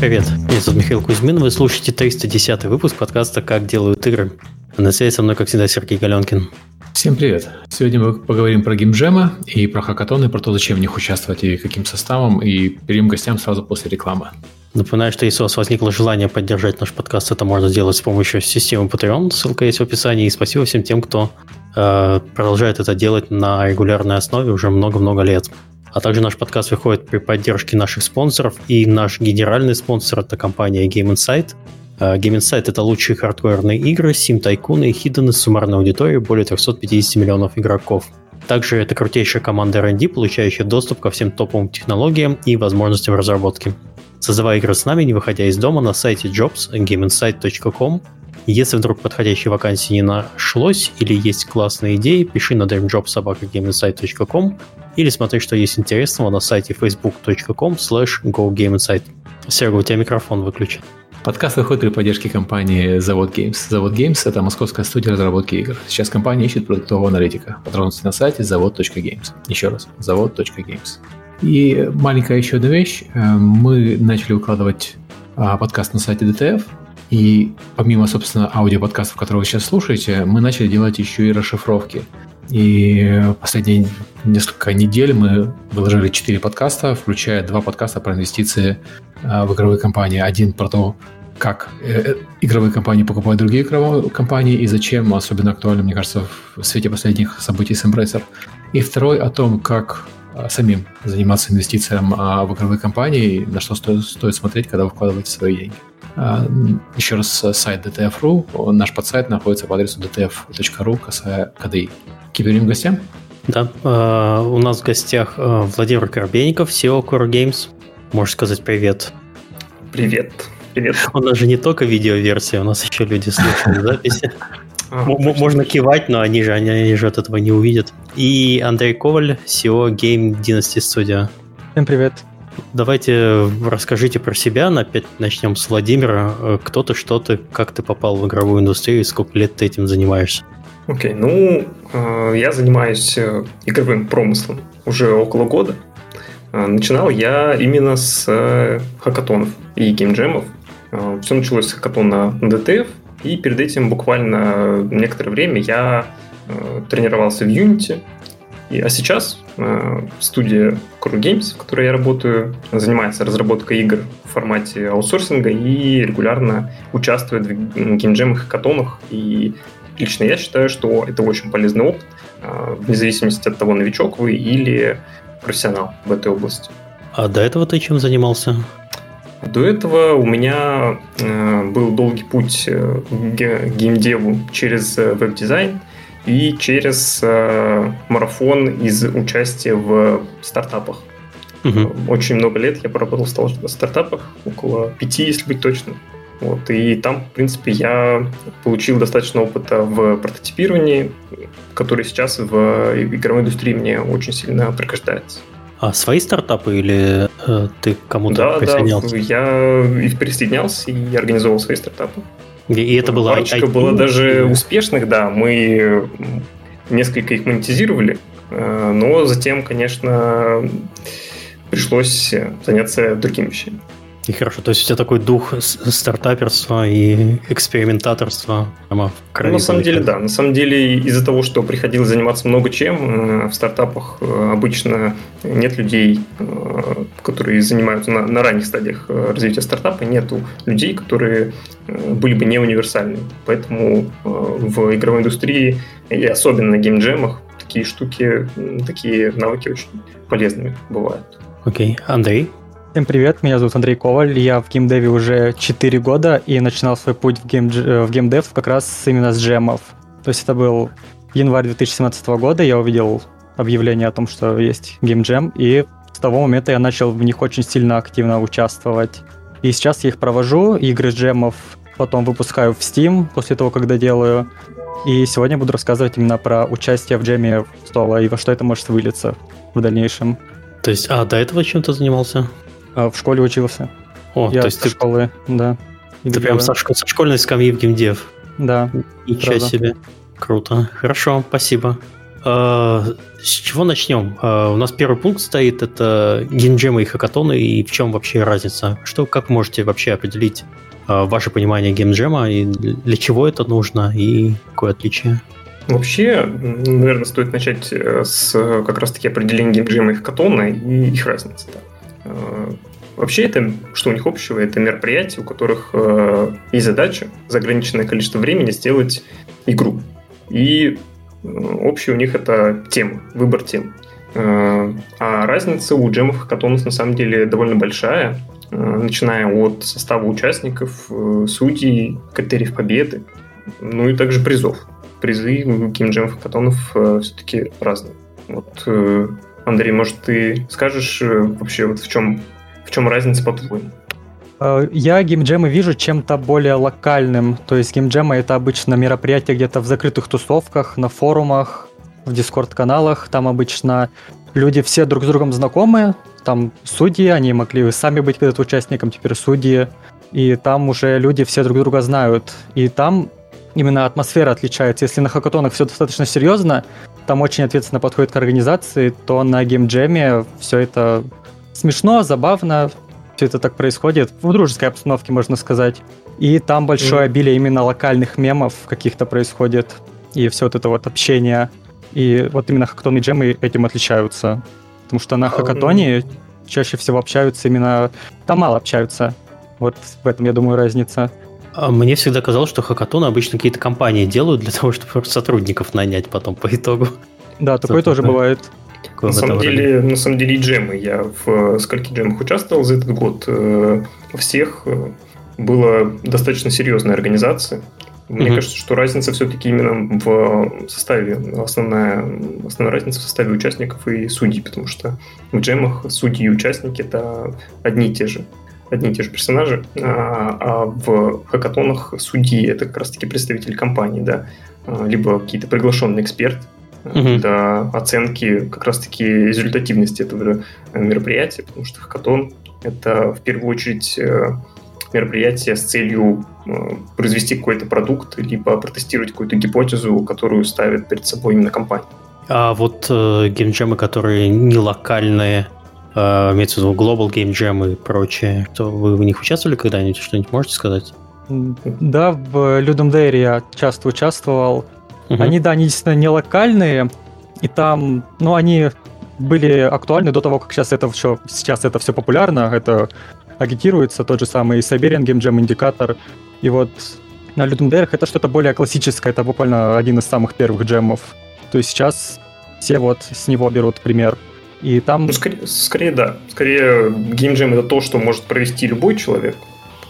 Привет, меня зовут Михаил Кузьмин, вы слушаете 310 выпуск подкаста «Как делают игры». На связи со мной, как всегда, Сергей Галенкин. Всем привет! Сегодня мы поговорим про геймджемы и про хакатоны, про то, зачем в них участвовать и каким составом, и перейдем к гостям сразу после рекламы. Напоминаю, что если у вас возникло желание поддержать наш подкаст, это можно сделать с помощью системы Patreon, ссылка есть в описании, и спасибо всем тем, кто э, продолжает это делать на регулярной основе уже много-много лет. А также наш подкаст выходит при поддержке наших спонсоров, и наш генеральный спонсор – это компания Game Insight. Uh, Game Insight – это лучшие хардверные игры, Tycoon и Hidden с суммарной аудиторией более 350 миллионов игроков. Также это крутейшая команда R&D, получающая доступ ко всем топовым технологиям и возможностям разработки. Создавай игры с нами, не выходя из дома, на сайте jobs gameinsight.com если вдруг подходящей вакансии не нашлось или есть классные идеи, пиши на dreamjobsobaka.gameinsight.com или смотри, что есть интересного на сайте facebook.com slash gogameinsight. Серега, у тебя микрофон выключен. Подкаст выходит при поддержке компании Завод Games. Завод Games – это московская студия разработки игр. Сейчас компания ищет продуктового аналитика. Подробности на сайте завод.games. Еще раз, завод.games. И маленькая еще одна вещь. Э, мы начали укладывать а, подкаст на сайте DTF – и помимо, собственно, аудиоподкастов, которые вы сейчас слушаете, мы начали делать еще и расшифровки. И последние несколько недель мы выложили 4 подкаста, включая два подкаста про инвестиции а, в игровые компании. Один про то, как э, э, игровые компании покупают другие игровые компании и зачем, особенно актуально, мне кажется, в свете последних событий с Embracer. И второй о том, как самим заниматься инвестициям а, в игровые компании, на что стоит, стоит смотреть, когда вы вкладываете свои деньги. А, еще раз э, сайт DTF.ru. Наш подсайт находится по адресу dtf.ru, касая KDI. Киберим гостям? Да, у нас в гостях э, Владимир Коробейников, SEO Core Games. Можешь сказать привет. Привет. Привет. У нас же не только видеоверсия, у нас еще люди слушают записи. А, можно кивать, но они же, они, они же от этого не увидят. И Андрей Коваль, SEO Game Dynasty Studio. Всем привет. Давайте расскажите про себя. Опять начнем с Владимира. Э, кто ты, что ты, как ты попал в игровую индустрию и сколько лет ты этим занимаешься? Окей, okay, ну, э, я занимаюсь э, игровым промыслом уже около года. Начинал я именно с хакатонов и геймджемов. Все началось с хакатона на DTF, и перед этим буквально некоторое время я тренировался в Unity, и, а сейчас э, студия Crew Games, в которой я работаю, занимается разработкой игр в формате аутсорсинга и регулярно участвует в геймджемах и катонах. И лично я считаю, что это очень полезный опыт, э, вне зависимости от того, новичок вы или профессионал в этой области. А до этого ты чем занимался? До этого у меня э, был долгий путь э, к геймдеву через э, веб-дизайн и через марафон из участия в стартапах. Угу. Очень много лет я поработал в стартапах, около пяти, если быть точным. Вот, и там, в принципе, я получил достаточно опыта в прототипировании, который сейчас в игровой индустрии мне очень сильно пригождается. А свои стартапы или э, ты кому-то да, присоединялся? Да, я и присоединялся, и организовал свои стартапы. И это было Парочка IT? было даже успешных, да. Мы несколько их монетизировали, э, но затем, конечно, пришлось заняться другими вещами. И хорошо, то есть у тебя такой дух стартаперства и экспериментаторства прямо в крови. Ну, на самом деле, да. На самом деле, из-за того, что приходилось заниматься много чем, э, в стартапах э, обычно нет людей, э, которые занимаются на, на ранних стадиях развития стартапа, нету людей, которые были бы не универсальны. Поэтому в игровой индустрии и особенно на геймджемах такие штуки, такие навыки очень полезными бывают. Окей. Okay. Андрей? Всем привет, меня зовут Андрей Коваль, я в геймдеве уже 4 года и начинал свой путь в, гейм, э, в геймдев как раз именно с джемов. То есть это был январь 2017 года, я увидел объявление о том, что есть геймджем, и с того момента я начал в них очень сильно активно участвовать. И сейчас я их провожу, игры джемов потом выпускаю в Steam после того, когда делаю. И сегодня буду рассказывать именно про участие в джеме стола и во что это может вылиться в дальнейшем. То есть, а до этого чем то занимался? А, в школе учился. О, Я то есть ты... школы, да. Ты прям со, со школьной скамьи в геймдев. Да. Ничего правда. себе. Круто. Хорошо, спасибо. Э, с чего начнем? Э, у нас первый пункт стоит, это геймджемы и хакатоны, и в чем вообще разница? Что, как можете вообще определить э, ваше понимание геймджема, и для чего это нужно, и какое отличие? Вообще, наверное, стоит начать с как раз-таки определения геймджема и хакатона и их разницы. Да. Вообще, это, что у них общего, это мероприятия, у которых есть задача за ограниченное количество времени сделать игру. И Общий у них это тема, выбор тем. Э, а разница у джемов хакатонов на самом деле довольно большая, э, начиная от состава участников, э, судей, критериев победы, ну и также призов. Призы у геймджемов хакатонов все-таки разные. Вот, Андрей, может, ты скажешь вообще, вот в чем, в чем разница по-твоему? Э, я геймджемы вижу чем-то более локальным. То есть геймджемы это обычно мероприятия где-то в закрытых тусовках, на форумах, в дискорд-каналах. Там обычно люди все друг с другом знакомы. Там судьи, они могли сами быть когда-то участником, теперь судьи. И там уже люди все друг друга знают. И там именно атмосфера отличается. Если на хакатонах все достаточно серьезно, там очень ответственно подходит к организации, то на геймджеме все это смешно, забавно, все это так происходит в дружеской обстановке, можно сказать. И там большое mm. обилие именно локальных мемов каких-то происходит. И все вот это вот общение. И вот именно хакатон и джемы этим отличаются. Потому что на хакатоне чаще всего общаются именно... Там мало общаются. Вот в этом, я думаю, разница. А мне всегда казалось, что хакатоны обычно какие-то компании делают для того, чтобы сотрудников нанять потом по итогу. Да, такое тоже бывает. На самом, деле, на самом деле, джемы. Я в э, скольких джемах участвовал за этот год. Э, во всех э, была достаточно серьезная организация. Мне mm-hmm. кажется, что разница все-таки именно в составе. Основная, основная разница в составе участников и судей, потому что в джемах судьи и участники это одни и те же одни и те же персонажи, а, а в хакатонах судьи это как раз-таки представители компании, да, а, либо какие-то приглашенные эксперты, угу. для оценки как раз-таки результативности этого мероприятия, потому что хакатон — это в первую очередь э, мероприятие с целью э, произвести какой-то продукт, либо протестировать какую-то гипотезу, которую ставит перед собой именно компания. А вот э, геймджемы, которые не локальные, э, имеется в виду Global Game Jam и прочее, то вы в них участвовали когда-нибудь? Что-нибудь можете сказать? Да, в Людом Дейре я часто участвовал. Угу. Они, да, они действительно не локальные, и там, ну, они были актуальны до того, как сейчас это все, сейчас это все популярно, это агитируется, тот же самый Siberian Game Jam индикатор, и вот на Людендерах это что-то более классическое, это буквально один из самых первых джемов. То есть сейчас все вот с него берут пример. И там... Ну, скорее, скорее да. Скорее, геймджем это то, что может провести любой человек,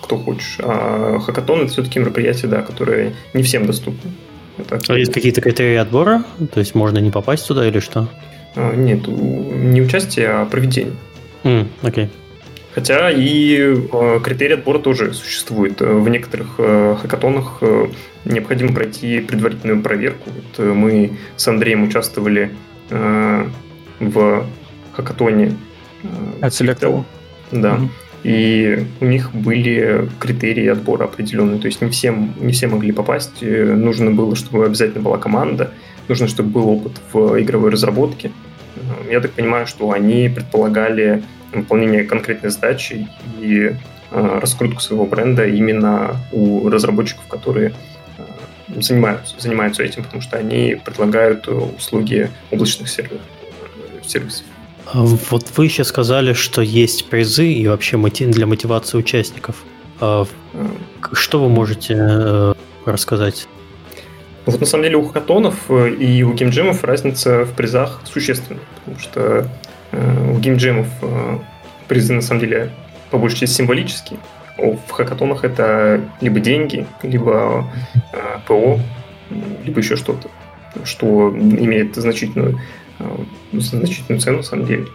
кто хочет. А хакатон это все-таки мероприятие, да, которое не всем доступно. Это... А есть какие-то критерии отбора? То есть можно не попасть туда или что? А, нет, не участие, а проведение. Mm, okay. Хотя и э, критерий отбора тоже существует. В некоторых э, хакатонах э, необходимо пройти предварительную проверку. Вот мы с Андреем участвовали в хакатоне. От Selectel. Да. Mm-hmm. И у них были критерии отбора определенные. То есть не всем, не все могли попасть. Э, нужно было, чтобы обязательно была команда. Нужно, чтобы был опыт в игровой разработке. Э, я так понимаю, что они предполагали выполнение конкретной задачи и э, раскрутку своего бренда именно у разработчиков, которые занимаются, занимаются этим, потому что они предлагают услуги облачных сервисов. Вот вы еще сказали, что есть призы и вообще для мотивации участников. А что вы можете э, рассказать? Вот на самом деле у хакатонов э, и у геймджемов разница в призах существенна, потому что э, у геймджемов призы на самом деле по большей части символические, а в хакатонах это либо деньги, либо ПО, либо еще что-то, что имеет значительную Э, значительную цену, на самом деле.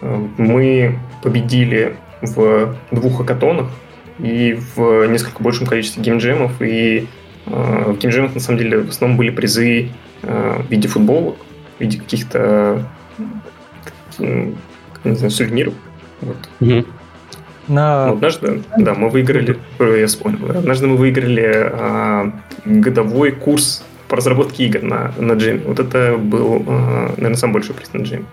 Э, мы победили в двух хакатонах и в несколько большем количестве геймджемов, и э, в геймджемах, на самом деле, в основном были призы в виде футболок, в виде каких-то не знаю, сувениров. Вот. Mm-hmm. На... Ну, однажды, да, мы выиграли, я вспомнил, однажды мы выиграли а, годовой курс по разработке игр на, на джеме. Вот это был, э, наверное, самый большой приз на джеме.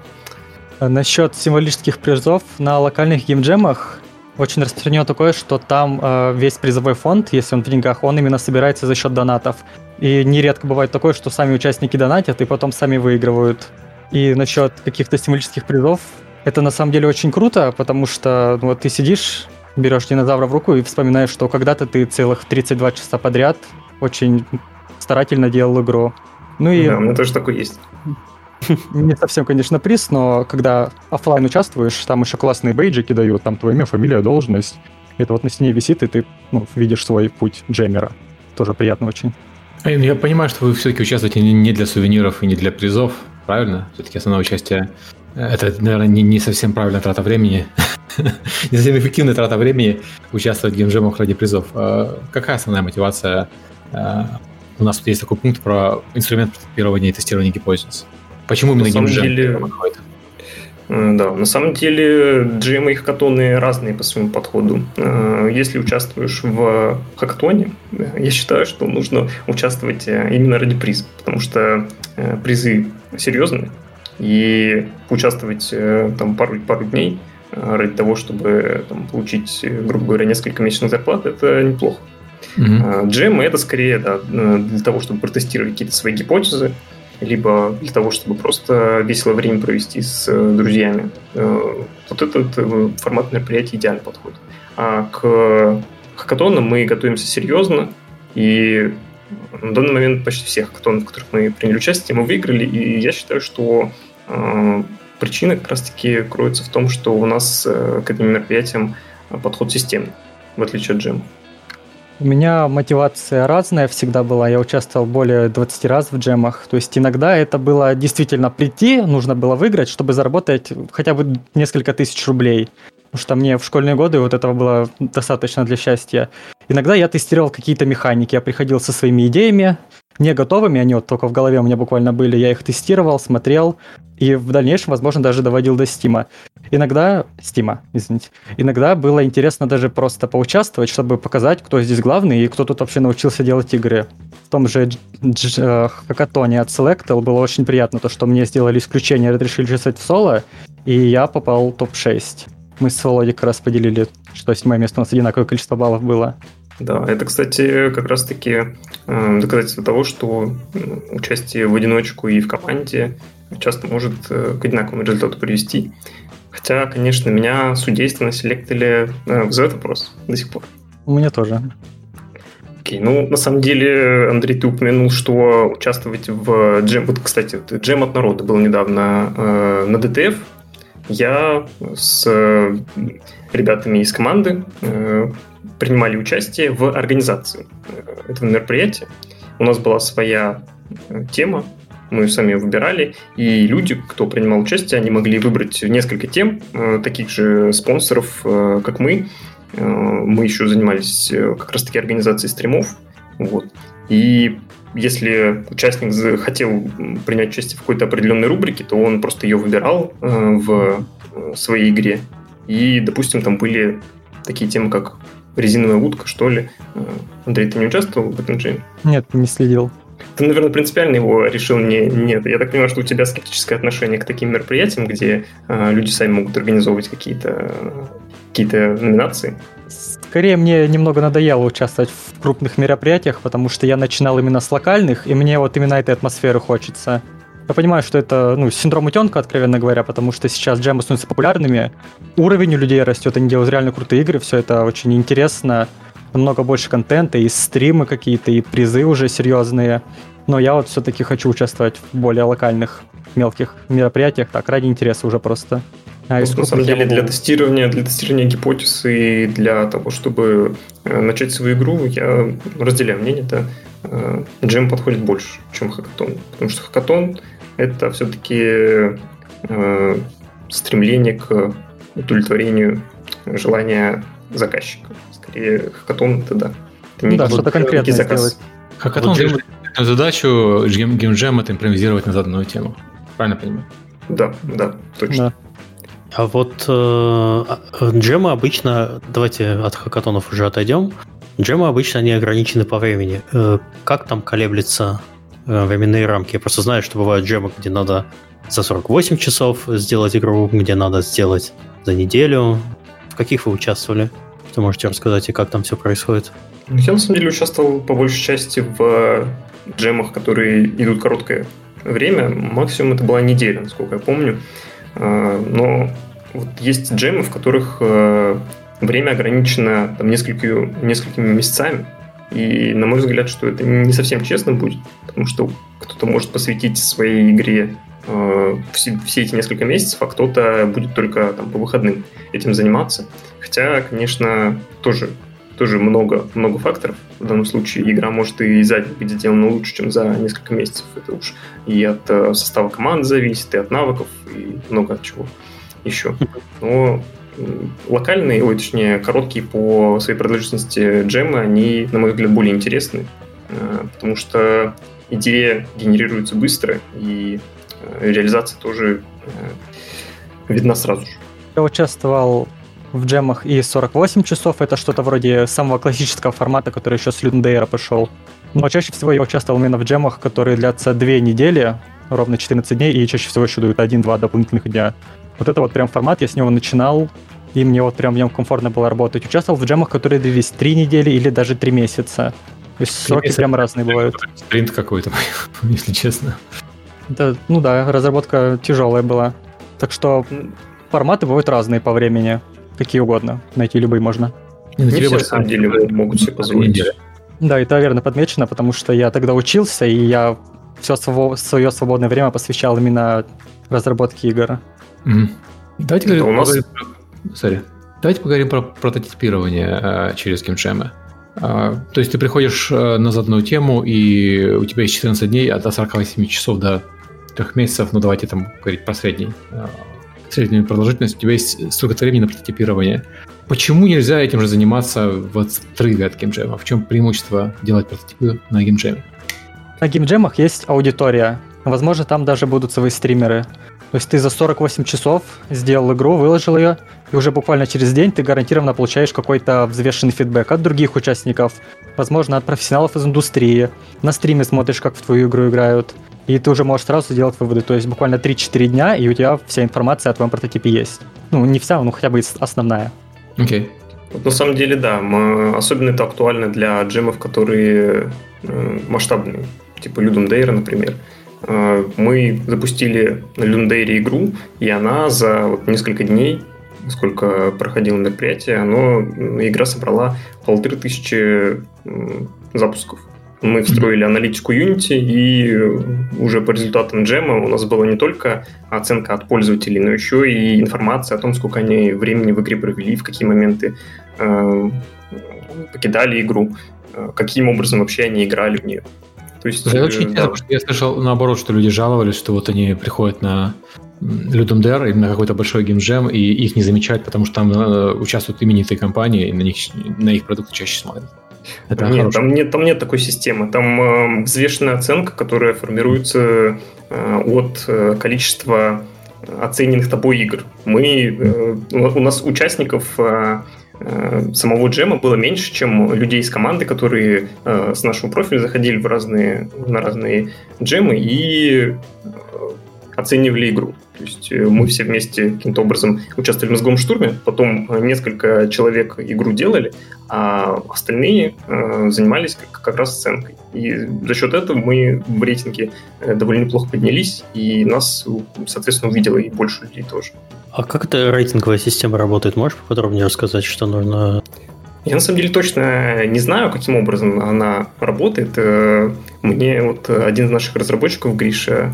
А насчет символических призов на локальных геймджемах очень распространено такое, что там э, весь призовой фонд, если он в деньгах, он именно собирается за счет донатов. И нередко бывает такое, что сами участники донатят и потом сами выигрывают. И насчет каких-то символических призов, это на самом деле очень круто, потому что ну, вот ты сидишь, берешь динозавра в руку и вспоминаешь, что когда-то ты целых 32 часа подряд очень старательно делал игру. Ну и... Да, у меня тоже такой есть. Не совсем, конечно, приз, но когда офлайн участвуешь, там еще классные бейджики дают, там твое имя, фамилия, должность. Это вот на стене висит, и ты ну, видишь свой путь джемера. Тоже приятно очень. Я понимаю, что вы все-таки участвуете не для сувениров и не для призов, правильно? Все-таки основное участие э, это, наверное, не, не совсем правильная трата времени. не совсем эффективная трата времени участвовать в геймджемах ради призов. А какая основная мотивация? У нас тут есть такой пункт про инструмент тестирования и тестирования гипотез. Почему именно геймджем деле... Да, на самом деле GM и хакатоны разные по своему подходу. Э, если участвуешь в хакатоне, я считаю, что нужно участвовать э, именно ради приза, потому что э, призы серьезные, и участвовать там пару, пару дней ради того, чтобы там, получить, грубо говоря, несколько месячных зарплат, это неплохо. Mm-hmm. Это скорее да, для того, чтобы протестировать какие-то свои гипотезы, либо для того, чтобы просто весело время провести с э, друзьями. Э, вот этот э, формат мероприятия идеально подходит. А к хакатонам мы готовимся серьезно, и на данный момент почти всех хакатонов, в которых мы приняли участие, мы выиграли, и я считаю, что причина как раз-таки кроется в том, что у нас к этим мероприятиям подход системный, в отличие от джема. У меня мотивация разная всегда была. Я участвовал более 20 раз в джемах. То есть иногда это было действительно прийти, нужно было выиграть, чтобы заработать хотя бы несколько тысяч рублей. Потому что мне в школьные годы вот этого было достаточно для счастья. Иногда я тестировал какие-то механики. Я приходил со своими идеями, не готовыми, они вот только в голове у меня буквально были. Я их тестировал, смотрел, и в дальнейшем, возможно, даже доводил до Стима. Иногда... Стима, извините. Иногда было интересно даже просто поучаствовать, чтобы показать, кто здесь главный и кто тут вообще научился делать игры. В том же э, хакатоне от Selectel было очень приятно то, что мне сделали исключение, разрешили чесать в соло, и я попал в топ-6. Мы с Володей как раз поделили, что седьмое место у нас одинаковое количество баллов было. Да, это, кстати, как раз-таки э, доказательство того, что участие в одиночку и в команде часто может э, к одинаковому результату привести. Хотя, конечно, меня судейство на селекторе э, вызывает вопрос до сих пор. У меня тоже. Окей, ну, на самом деле, Андрей, ты упомянул, что участвовать в джем... Вот, кстати, джем от народа был недавно э, на ДТФ. Я с э, ребятами из команды э, принимали участие в организации э, этого мероприятия. У нас была своя тема, мы сами ее выбирали, и люди, кто принимал участие, они могли выбрать несколько тем, таких же спонсоров, как мы. Мы еще занимались как раз-таки организацией стримов. Вот. И если участник хотел принять участие в какой-то определенной рубрике, то он просто ее выбирал в своей игре. И, допустим, там были такие темы, как резиновая утка, что ли. Э, Андрей, ты не участвовал в этом джеме? Нет, не следил. Ты, наверное, принципиально его решил не нет. Я так понимаю, что у тебя скептическое отношение к таким мероприятиям, где э, люди сами могут организовывать какие-то какие-то номинации. Скорее, мне немного надоело участвовать в крупных мероприятиях, потому что я начинал именно с локальных, и мне вот именно этой атмосферы хочется. Я понимаю, что это ну, синдром утенка, откровенно говоря, потому что сейчас джемы становятся популярными, уровень у людей растет, они делают реально крутые игры, все это очень интересно, намного больше контента, и стримы какие-то, и призы уже серьезные. Но я вот все-таки хочу участвовать в более локальных, мелких мероприятиях, так, ради интереса уже просто. А ну, на самом деле, для тестирования, для тестирования гипотез и для того, чтобы э, начать свою игру, я разделяю мнение, да, э, джем подходит больше, чем хакатон. Потому что хакатон это все-таки э, стремление к удовлетворению желания заказчика. Скорее, хакатон это да. Это не ну да, что-то конкретное заказ. сделать. Хакатон вот делает задачу геймджем это импровизировать на заданную тему. Правильно понимаю? Да, да, точно. Да. А вот э, джемы обычно, давайте от хакатонов уже отойдем. Джемы обычно не ограничены по времени. Э, как там колеблется э, временные рамки. Я просто знаю, что бывают джемы, где надо за 48 часов сделать игру, где надо сделать за неделю. В каких вы участвовали? Что можете рассказать и как там все происходит? Я на самом деле участвовал по большей части в джемах, которые идут короткое время. Максимум это была неделя, насколько я помню. А, но вот есть джемы, в которых э, время ограничено там, несколькими, несколькими месяцами. И, на мой взгляд, что это не совсем честно будет, потому что кто-то может посвятить своей игре э, все, все эти несколько месяцев, а кто-то будет только там, по выходным этим заниматься. Хотя, конечно, тоже, тоже много, много факторов. В данном случае игра может и за день быть сделана лучше, чем за несколько месяцев. Это уж и от э, состава команд зависит, и от навыков, и много от чего еще. Но локальные, ой, точнее, короткие по своей продолжительности джемы, они, на мой взгляд, более интересны, э, потому что идея генерируется быстро, и э, реализация тоже видна сразу же. Я участвовал в джемах и 48 часов, это что-то вроде самого классического формата, который еще с Люндейра пошел. Но чаще всего я участвовал именно в джемах, которые длятся две недели, ровно 14 дней, и чаще всего еще дают один-два дополнительных дня. Вот это вот прям формат, я с него начинал, и мне вот прям в нем комфортно было работать. Участвовал в джемах, которые длились три недели или даже три месяца. То есть сроки прям разные бывают. Спринт какой-то, если честно. Да, ну да, разработка тяжелая была. Так что форматы бывают разные по времени. Какие угодно. Найти любые можно. Не, не все, на самом деле, могут себе позволить. Да, это верно подмечено, потому что я тогда учился, и я все свое свободное время посвящал именно разработке игр. Mm. Давайте говорим, у нас... поговорим, Sorry. Давайте поговорим про прототипирование э, через геймджемы. Э, то есть ты приходишь э, на заданную тему, и у тебя есть 14 дней от 48 часов до 3 месяцев, ну давайте там говорить про средний, э, среднюю продолжительность, у тебя есть столько времени на прототипирование. Почему нельзя этим же заниматься в отрыве от геймджема? В чем преимущество делать прототипы на геймджеме? На геймджемах есть аудитория. Возможно, там даже будут свои стримеры. То есть ты за 48 часов сделал игру, выложил ее, и уже буквально через день ты гарантированно получаешь какой-то взвешенный фидбэк от других участников, возможно, от профессионалов из индустрии. На стриме смотришь, как в твою игру играют, и ты уже можешь сразу делать выводы. То есть буквально 3-4 дня, и у тебя вся информация о твоем прототипе есть. Ну, не вся, но хотя бы основная. Окей. Okay. Вот на самом деле, да, мы, особенно это актуально для джемов, которые э, масштабные, типа Людum Dare, например. Э, мы запустили на Люндейре игру, и она за вот несколько дней, сколько проходило мероприятие, оно, игра собрала полторы тысячи запусков. Мы встроили аналитику Unity, и уже по результатам джема у нас была не только оценка от пользователей, но еще и информация о том, сколько они времени в игре провели, в какие моменты э, покидали игру, э, каким образом вообще они играли в нее. То есть, это очень да. интересно, я слышал наоборот, что люди жаловались, что вот они приходят на Ludum Dare, именно какой-то большой геймджем, и их не замечают, потому что там э, участвуют именитые компании, и на, них, на их продукты чаще смотрят. Это нет, там нет, там нет такой системы. Там э, взвешенная оценка, которая формируется э, от э, количества оцененных тобой игр. Мы, э, у нас участников э, Э, самого джема было меньше, чем людей из команды, которые э, с нашего профиля заходили в разные, на разные джемы и э, оценивали игру. То есть мы все вместе каким-то образом участвовали в мозговом штурме, потом несколько человек игру делали, а остальные э, занимались как, как раз оценкой. И за счет этого мы в рейтинге довольно неплохо поднялись, и нас, соответственно, увидело и больше людей тоже. А как эта рейтинговая система работает? Можешь поподробнее рассказать, что нужно? Я на самом деле точно не знаю, каким образом она работает. Э, мне вот один из наших разработчиков, Гриша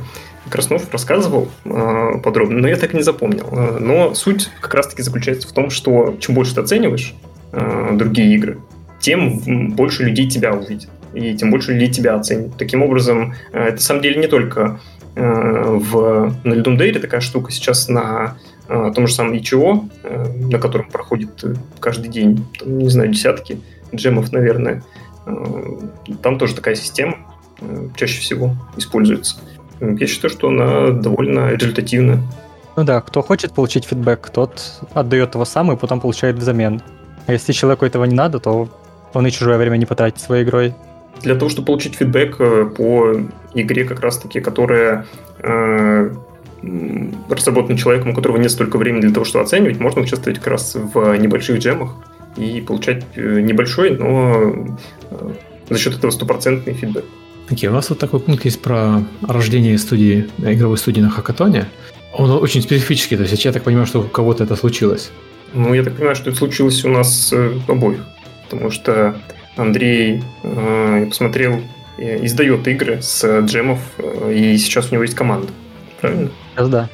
Краснов, рассказывал э, подробно, но я так и не запомнил. Э, но суть как раз-таки заключается в том, что чем больше ты оцениваешь другие игры, тем больше людей тебя увидит, и тем больше людей тебя оценит. Таким образом, это на самом деле не только в, на Людum Dare такая штука. Сейчас на о том же самом ИЧО, э, на котором проходит э, каждый день, там, не знаю, десятки джемов, наверное. Э, там тоже такая система чаще всего используется. Я считаю, что она довольно результативная. Ну да, кто хочет получить фидбэк, тот отдает его сам и потом получает взамен. А если человеку этого не надо, то он и чужое время не потратит своей игрой. для того, чтобы получить фидбэк э, по игре как раз-таки, которая э, разработана человеком, у которого нет столько времени для того, чтобы оценивать, можно участвовать как раз в небольших джемах и получать э, небольшой, но э, за счет этого стопроцентный фидбэк. Окей, okay, у нас вот такой пункт есть про рождение студии, игровой студии на Хакатоне. Он очень специфический, то есть я так понимаю, что у кого-то это случилось. Ну, я так понимаю, что это случилось у нас э, обоих, потому что Андрей, э, я посмотрел, издает игры с джемов, и сейчас у него есть команда. Правильно? Сейчас да.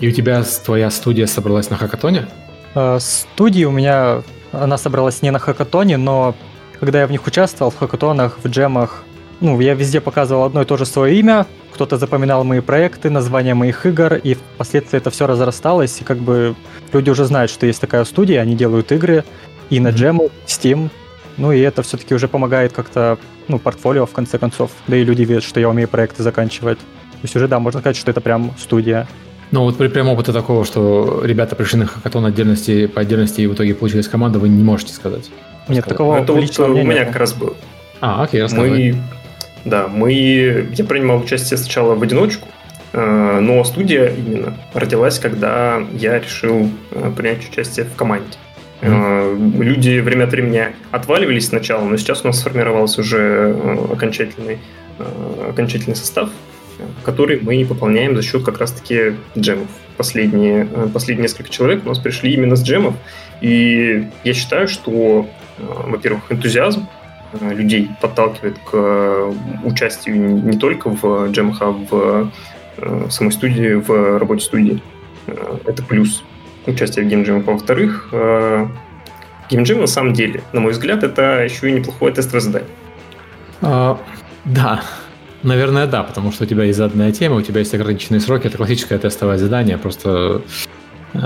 И у тебя твоя студия собралась на хакатоне? Э, студия у меня, она собралась не на хакатоне, но когда я в них участвовал, в хакатонах, в джемах, ну, я везде показывал одно и то же свое имя, кто-то запоминал мои проекты, названия моих игр, и впоследствии это все разрасталось, и как бы люди уже знают, что есть такая студия, они делают игры и на джему, Steam, ну и это все-таки уже помогает как-то, ну, портфолио в конце концов, да и люди видят, что я умею проекты заканчивать. То есть уже, да, можно сказать, что это прям студия. Ну вот при прям опыта такого, что ребята пришли на хакатон отдельности, по отдельности и в итоге получились команда, вы не можете сказать. Нет, такого Это вот у меня нет. как раз был. А, окей, рассказывай. Мы, да, мы, я принимал участие сначала в одиночку, э, но студия именно родилась, когда я решил э, принять участие в команде. Mm-hmm. Люди время от времени отваливались сначала, но сейчас у нас сформировался уже окончательный, окончательный состав, который мы пополняем за счет как раз-таки джемов. Последние, последние несколько человек у нас пришли именно с джемов, и я считаю, что, во-первых, энтузиазм людей подталкивает к участию не только в джемах, а в самой студии, в работе студии. Это плюс участие в геймджиме. Во-вторых, э, геймджим на самом деле, на мой взгляд, это еще и неплохое тестовое задание. А, да, наверное, да, потому что у тебя есть заданная тема, у тебя есть ограниченные сроки, это классическое тестовое задание, просто э,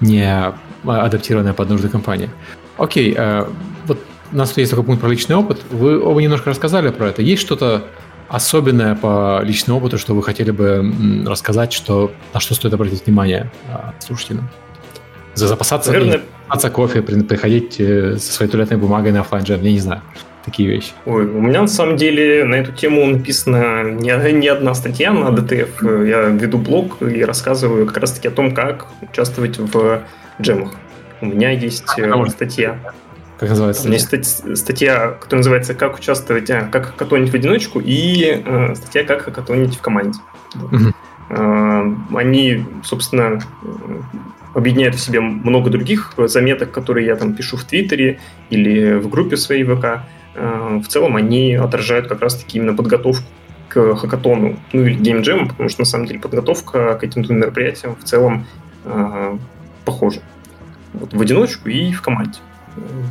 не адаптированное под нужды компании. Окей, э, вот у нас есть такой пункт про личный опыт. Вы оба немножко рассказали про это. Есть что-то особенное по личному опыту, что вы хотели бы рассказать, что, на что стоит обратить внимание а, слушателям? За запасаться, Наверное... запасаться кофе, приходить э, со своей туалетной бумагой на офлайн джем, я не знаю. Такие вещи. Ой, у меня на самом деле на эту тему написана не, не одна статья на DTF. Я веду блог и рассказываю как раз-таки о том, как участвовать в джемах. У меня есть а, статья как называется? У меня есть статья, которая называется «Как участвовать, а, как хакатонить в одиночку» и э, статья «Как хакатонить в команде». Угу. Э, они, собственно, объединяют в себе много других заметок, которые я там пишу в Твиттере или в группе своей ВК. Э, в целом они отражают как раз-таки именно подготовку к хакатону, ну или геймджему, потому что на самом деле подготовка к этим двум мероприятиям в целом э, похожа. Вот в одиночку и в команде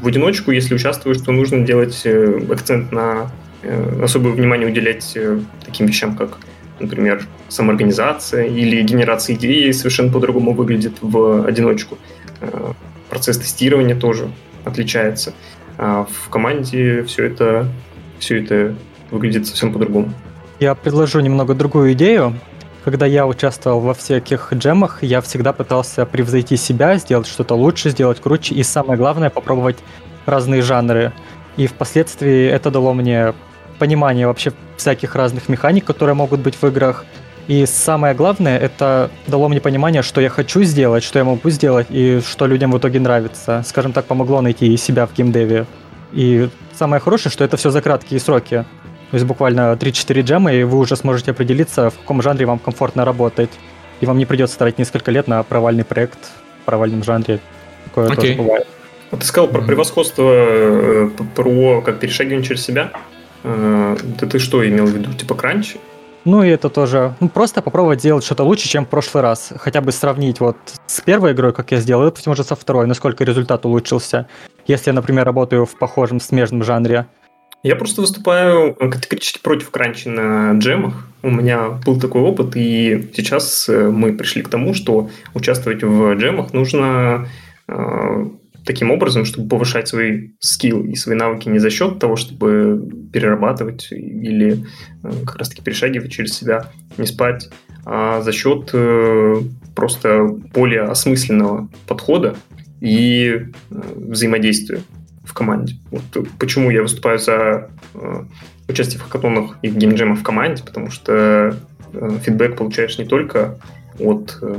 в одиночку, если участвуешь, то нужно делать э, акцент на э, особое внимание уделять э, таким вещам, как, например, самоорганизация или генерация идеи совершенно по-другому выглядит в одиночку. Процесс тестирования тоже отличается. А в команде все это, все это выглядит совсем по-другому. Я предложу немного другую идею. Когда я участвовал во всяких джемах, я всегда пытался превзойти себя, сделать что-то лучше, сделать круче, и самое главное, попробовать разные жанры. И впоследствии это дало мне понимание вообще всяких разных механик, которые могут быть в играх. И самое главное, это дало мне понимание, что я хочу сделать, что я могу сделать, и что людям в итоге нравится. Скажем так, помогло найти себя в геймдеве. И самое хорошее, что это все за краткие сроки. То есть буквально 3-4 джема, и вы уже сможете определиться, в каком жанре вам комфортно работать. И вам не придется тратить несколько лет на провальный проект в провальном жанре. Такое okay. тоже бывает. Вот ты сказал про превосходство, э, про как перешагивание через себя. Э, ты, ты что имел в виду? Типа кранч? Ну и это тоже, ну просто попробовать сделать что-то лучше, чем в прошлый раз. Хотя бы сравнить вот с первой игрой, как я сделал, и, допустим, уже со второй, насколько результат улучшился. Если я, например, работаю в похожем смежном жанре, я просто выступаю категорически против кранчи на джемах. У меня был такой опыт, и сейчас э, мы пришли к тому, что участвовать в джемах нужно э, таким образом, чтобы повышать свои скилл и свои навыки не за счет того, чтобы перерабатывать или э, как раз-таки перешагивать через себя, не спать, а за счет э, просто более осмысленного подхода и э, взаимодействия в команде. Вот почему я выступаю за э, участие в хакатонах и геймджемах в команде, потому что э, фидбэк получаешь не только от э,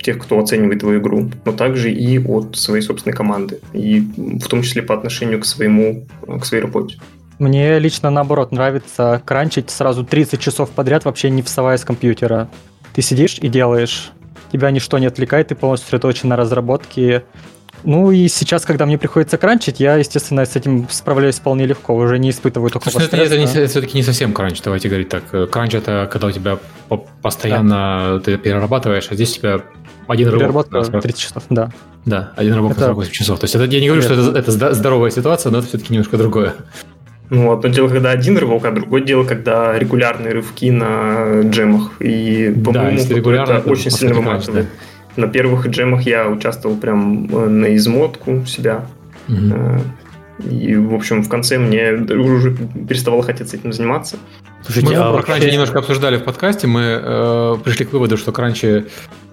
тех, кто оценивает твою игру, но также и от своей собственной команды, и в том числе по отношению к своему, к своей работе. Мне лично наоборот нравится кранчить сразу 30 часов подряд, вообще не вставая с компьютера. Ты сидишь и делаешь. Тебя ничто не отвлекает, ты полностью сосредоточен на разработке. Ну и сейчас, когда мне приходится кранчить, я, естественно, с этим справляюсь вполне легко, уже не испытываю такого Слушай, ну, это, это, не, все-таки не совсем кранч, давайте говорить так. Кранч это когда у тебя постоянно да. ты перерабатываешь, а здесь у тебя один рывок. Переработка 30 часов, да. Да, один рывок это... 48 часов. То есть это, я не говорю, Нет. что это, это здоровая ситуация, но это все-таки немножко другое. Ну, одно дело, когда один рывок, а другое дело, когда регулярные рывки на джемах. И, по-моему, да, регулярно, это очень сильно выматывает. Да. На первых джемах я участвовал прям э, на измотку себя. Угу. И, в общем, в конце мне уже переставало хотеться этим заниматься. Слушайте, мы а про кранчи немножко обсуждали в подкасте. Мы э, пришли к выводу, что кранчи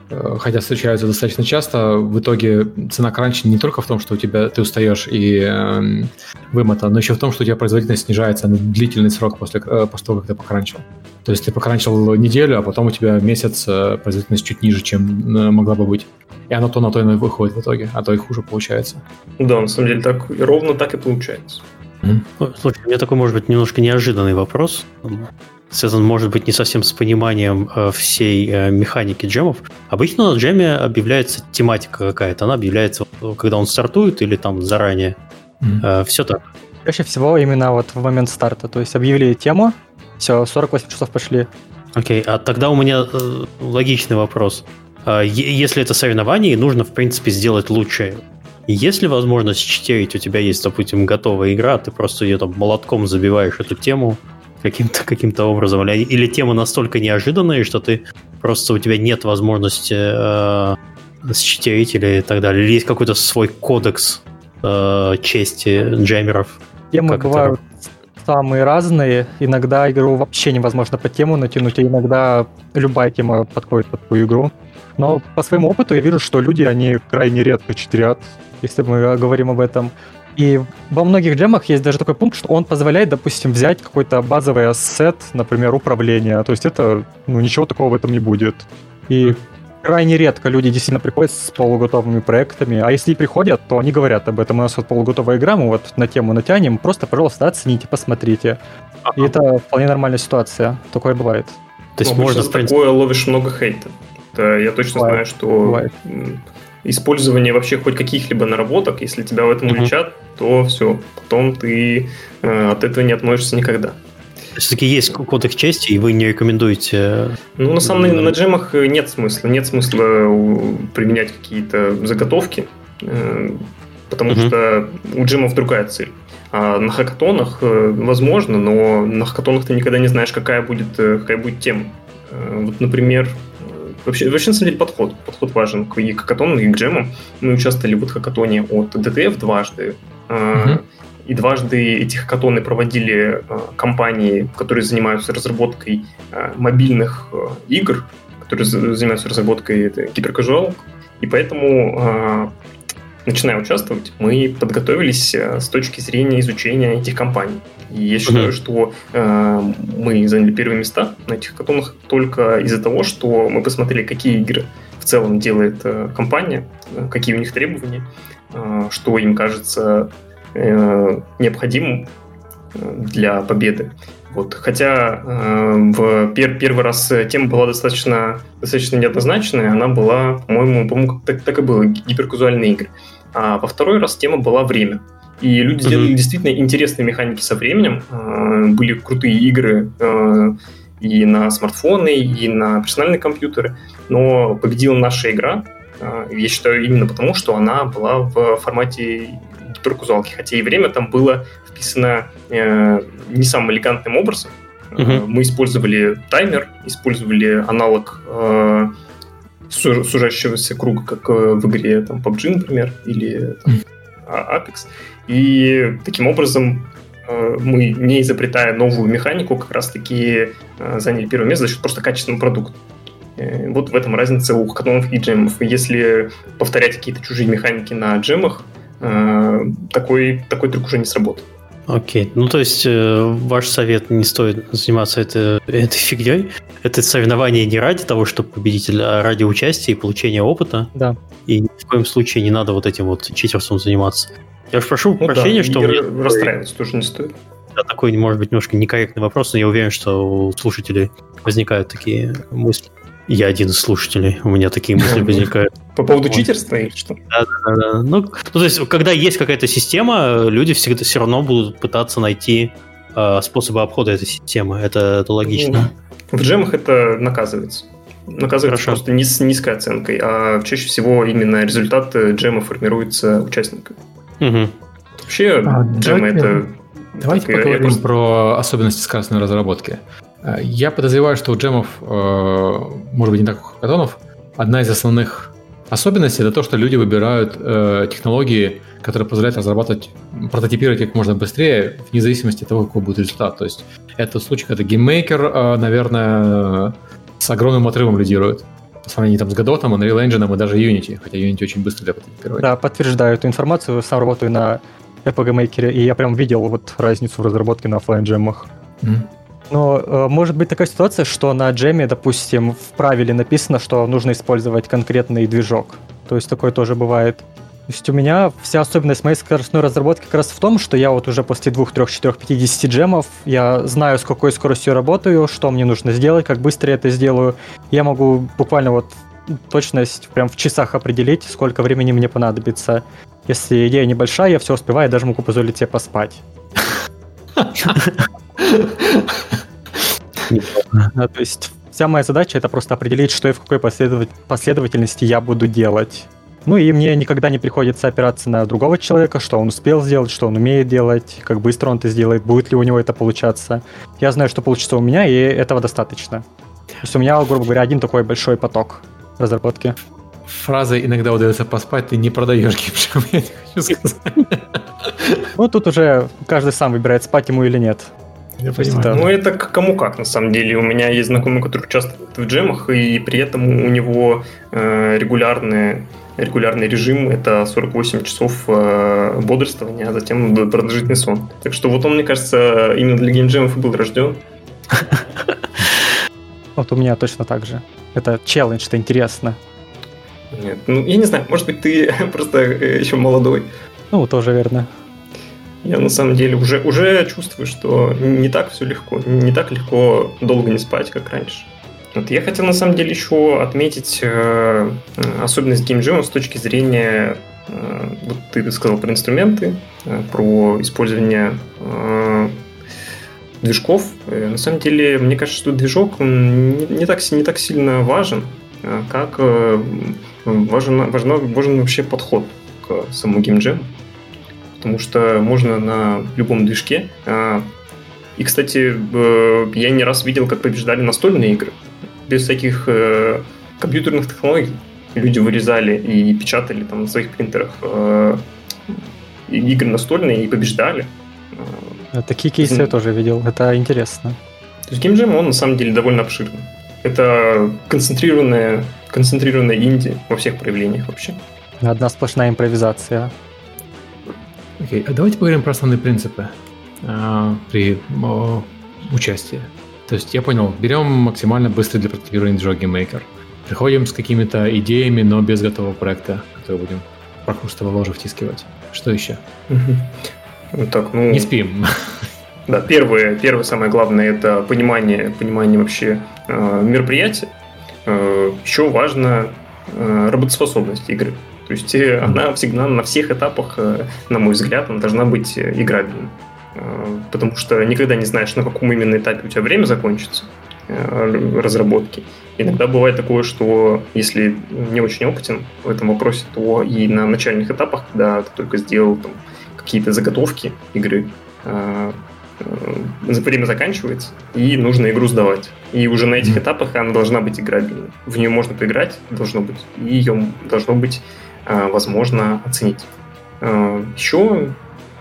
хотя встречаются достаточно часто, в итоге цена кранча не только в том, что у тебя ты устаешь и э, вымотан, но еще в том, что у тебя производительность снижается на длительный срок после, э, после того, как ты покранчил. То есть ты покранчил неделю, а потом у тебя месяц э, производительность чуть ниже, чем э, могла бы быть. И оно то на то и выходит в итоге, а то и хуже получается. Да, на самом деле так ровно так и получается. Mm. Слушай, у меня такой, может быть, немножко неожиданный вопрос связан, может быть, не совсем с пониманием э, всей э, механики джемов. Обычно на джеме объявляется тематика какая-то. Она объявляется, когда он стартует или там заранее. Mm-hmm. Э, все так. Чаще всего именно вот в момент старта. То есть объявили тему, все, 48 часов пошли. Окей, okay, а тогда у меня логичный вопрос. Если это соревнование, нужно, в принципе, сделать лучше. Есть ли возможность читерить? У тебя есть, допустим, готовая игра, ты просто ее там молотком забиваешь эту тему, каким-то каким образом. Или, или тема настолько неожиданная, что ты просто у тебя нет возможности э, считерить или так далее. Или есть какой-то свой кодекс э, чести джемеров. Темы как бывают это... самые разные. Иногда игру вообще невозможно по тему натянуть, а иногда любая тема подходит под твою игру. Но по своему опыту я вижу, что люди, они крайне редко читерят, если мы говорим об этом. И во многих джемах есть даже такой пункт, что он позволяет, допустим, взять какой-то базовый ассет, например, управления. То есть это, ну, ничего такого в этом не будет. И крайне редко люди действительно приходят с полуготовыми проектами, а если и приходят, то они говорят об этом. У нас вот полуготовая игра, мы вот на тему натянем, просто, пожалуйста, оцените, посмотрите. И это вполне нормальная ситуация, такое бывает. То есть ну, можно, в принципе... такое ловишь много хейта. Это я точно бывает. знаю, что бывает использование вообще хоть каких-либо наработок, если тебя в этом уличат, mm-hmm. то все, потом ты э, от этого не отмоешься никогда. Все-таки есть кодекс чести, и вы не рекомендуете... Э, ну, на самом деле, на джемах нет смысла. Нет смысла применять какие-то заготовки, э, потому mm-hmm. что у джемов другая цель. А на хакатонах э, возможно, но на хакатонах ты никогда не знаешь, какая будет, какая будет тема. Вот, например, Вообще, вообще, на самом деле, подход. Подход важен к и хакатону, и к джемам. Мы участвовали в хакатоне от DTF дважды. Uh-huh. И дважды эти хакатоны проводили э, компании, которые занимаются разработкой э, мобильных игр, которые занимаются разработкой гиперказуалок. И поэтому начиная участвовать, мы подготовились э, с точки зрения изучения этих компаний. И я считаю, uh-huh. что э, мы заняли первые места на этих хакатонах только из-за того, что мы посмотрели, какие игры в целом делает э, компания, э, какие у них требования, э, что им кажется э, необходимым э, для победы. Вот. Хотя э, в пер первый раз тема была достаточно, достаточно неоднозначная, она была, по-моему, по-моему так, так и было, гиперказуальные игры. А во второй раз тема была время. И люди mm-hmm. сделали действительно интересные механики со временем. Э, были крутые игры э, и на смартфоны, и на персональные компьютеры. Но победила наша игра, э, я считаю, именно потому, что она была в формате гиперкузалки. Хотя и время там было вписано не самым элегантным образом. Uh-huh. Мы использовали таймер, использовали аналог сужающегося круга, как э, в игре там, PUBG, например, или там, а, Apex. И таким образом э, мы, не изобретая новую механику, как раз-таки э, заняли первое место за счет просто качественного продукта. Вот в этом разница у хакатонов и джемов. Если повторять какие-то чужие механики на джемах, такой, такой трюк уже не сработает. Окей, ну то есть э, ваш совет не стоит заниматься это, этой фигней. Это соревнование не ради того, чтобы победитель, а ради участия и получения опыта. Да. И ни в коем случае не надо вот этим вот читерством заниматься. Я уж прошу ну, прощения, да, что... Меня... Расстраиваться тоже не стоит. Да, такой, может быть, немножко некорректный вопрос, но я уверен, что у слушателей возникают такие мысли. Я один из слушателей, у меня такие мысли возникают. По поводу читерства или что? Да, да, да. Ну, ну, то есть, когда есть какая-то система, люди всегда все равно будут пытаться найти э, способы обхода этой системы. Это, это логично. В джемах это наказывается. Наказывается Хорошо. просто не с низкой оценкой, а чаще всего именно результат джема формируется участниками. Угу. Вообще, а, джемы это... Давайте так, поговорим просто... про особенности скоростной разработки. Э, я подозреваю, что у джемов, э, может быть, не так, у хакатонов, одна из основных особенностей это то, что люди выбирают э, технологии, которые позволяют разрабатывать, прототипировать как можно быстрее, вне зависимости от того, какой будет результат. То есть это случай, когда GameMaker, наверное, с огромным отрывом лидирует по сравнению там, с Godot, Unreal Engine и даже Unity, хотя Unity очень быстро для прототипирования. Да, подтверждаю эту информацию, сам работаю на RPG Maker, и я прям видел вот разницу в разработке на офлайн джемах. Mm-hmm. Но э, может быть такая ситуация, что на джеме, допустим, в правиле написано, что нужно использовать конкретный движок. То есть такое тоже бывает. То есть у меня вся особенность моей скоростной разработки как раз в том, что я вот уже после 2, 3, 4, 50 джемов, я знаю, с какой скоростью работаю, что мне нужно сделать, как быстро я это сделаю. Я могу буквально вот точность прям в часах определить, сколько времени мне понадобится. Если идея небольшая, я все успеваю, я даже могу позволить себе поспать. То есть вся моя задача это просто определить, что и в какой последовательности я буду делать. Ну и мне никогда не приходится опираться на другого человека, что он успел сделать, что он умеет делать, как быстро он это сделает, будет ли у него это получаться. Я знаю, что получится у меня, и этого достаточно. То есть у меня, грубо говоря, один такой большой поток разработки. Фраза «иногда удается поспать» ты не продаешь геймшем, я не хочу сказать. Ну, тут уже каждый сам выбирает, спать ему или нет. Я понимаю. Это... Ну, это кому как, на самом деле. У меня есть знакомый, который участвует в джемах, и при этом у него э, регулярные регулярный режим – это 48 часов э, бодрствования, а затем продолжительный сон. Так что вот он, мне кажется, именно для геймджемов и был рожден. Вот у меня точно так же. Это челлендж, это интересно. Нет, ну я не знаю, может быть, ты просто э, еще молодой. Ну, тоже верно. Я на самом деле уже, уже чувствую, что не так все легко, не так легко долго не спать, как раньше. Вот я хотел на самом деле еще отметить э, особенность геймджема с точки зрения, э, вот ты сказал про инструменты, э, про использование э, движков. Э, на самом деле, мне кажется, что движок не, не, так, не так сильно важен, как э, важен, важен, важен вообще подход к самому геймджему потому что можно на любом движке. А, и, кстати, я не раз видел, как побеждали настольные игры. Без всяких э, компьютерных технологий. Люди вырезали и печатали там на своих принтерах э, игры настольные и побеждали. Такие кейсы я тоже видел. Это интересно. То есть геймджем, он на самом деле довольно обширный. Это концентрированная, концентрированная инди во всех проявлениях вообще. Одна сплошная импровизация. Окей, okay. а давайте поговорим про основные принципы э, при э, участии. То есть я понял, берем максимально быстрый для прототипирования Jogging Maker. Приходим с какими-то идеями, но без готового проекта, который будем прохрустово ложе втискивать. Что еще? Угу. Так, ну... Не спим. Да, первое, первое самое главное это понимание, понимание вообще э, мероприятия. Э, еще важно э, работоспособность игры. То есть она всегда на всех этапах, на мой взгляд, она должна быть э, играбельной. Потому что никогда не знаешь, на каком именно этапе у тебя время закончится разработки. Иногда бывает такое, что если не очень опытен в этом вопросе, то и на начальных этапах, когда ты только сделал там, какие-то заготовки игры, время заканчивается, и нужно игру сдавать. И уже на этих этапах она должна быть играбельной. В нее можно поиграть, должно быть, и ее должно быть Э, возможно оценить. Э, Еще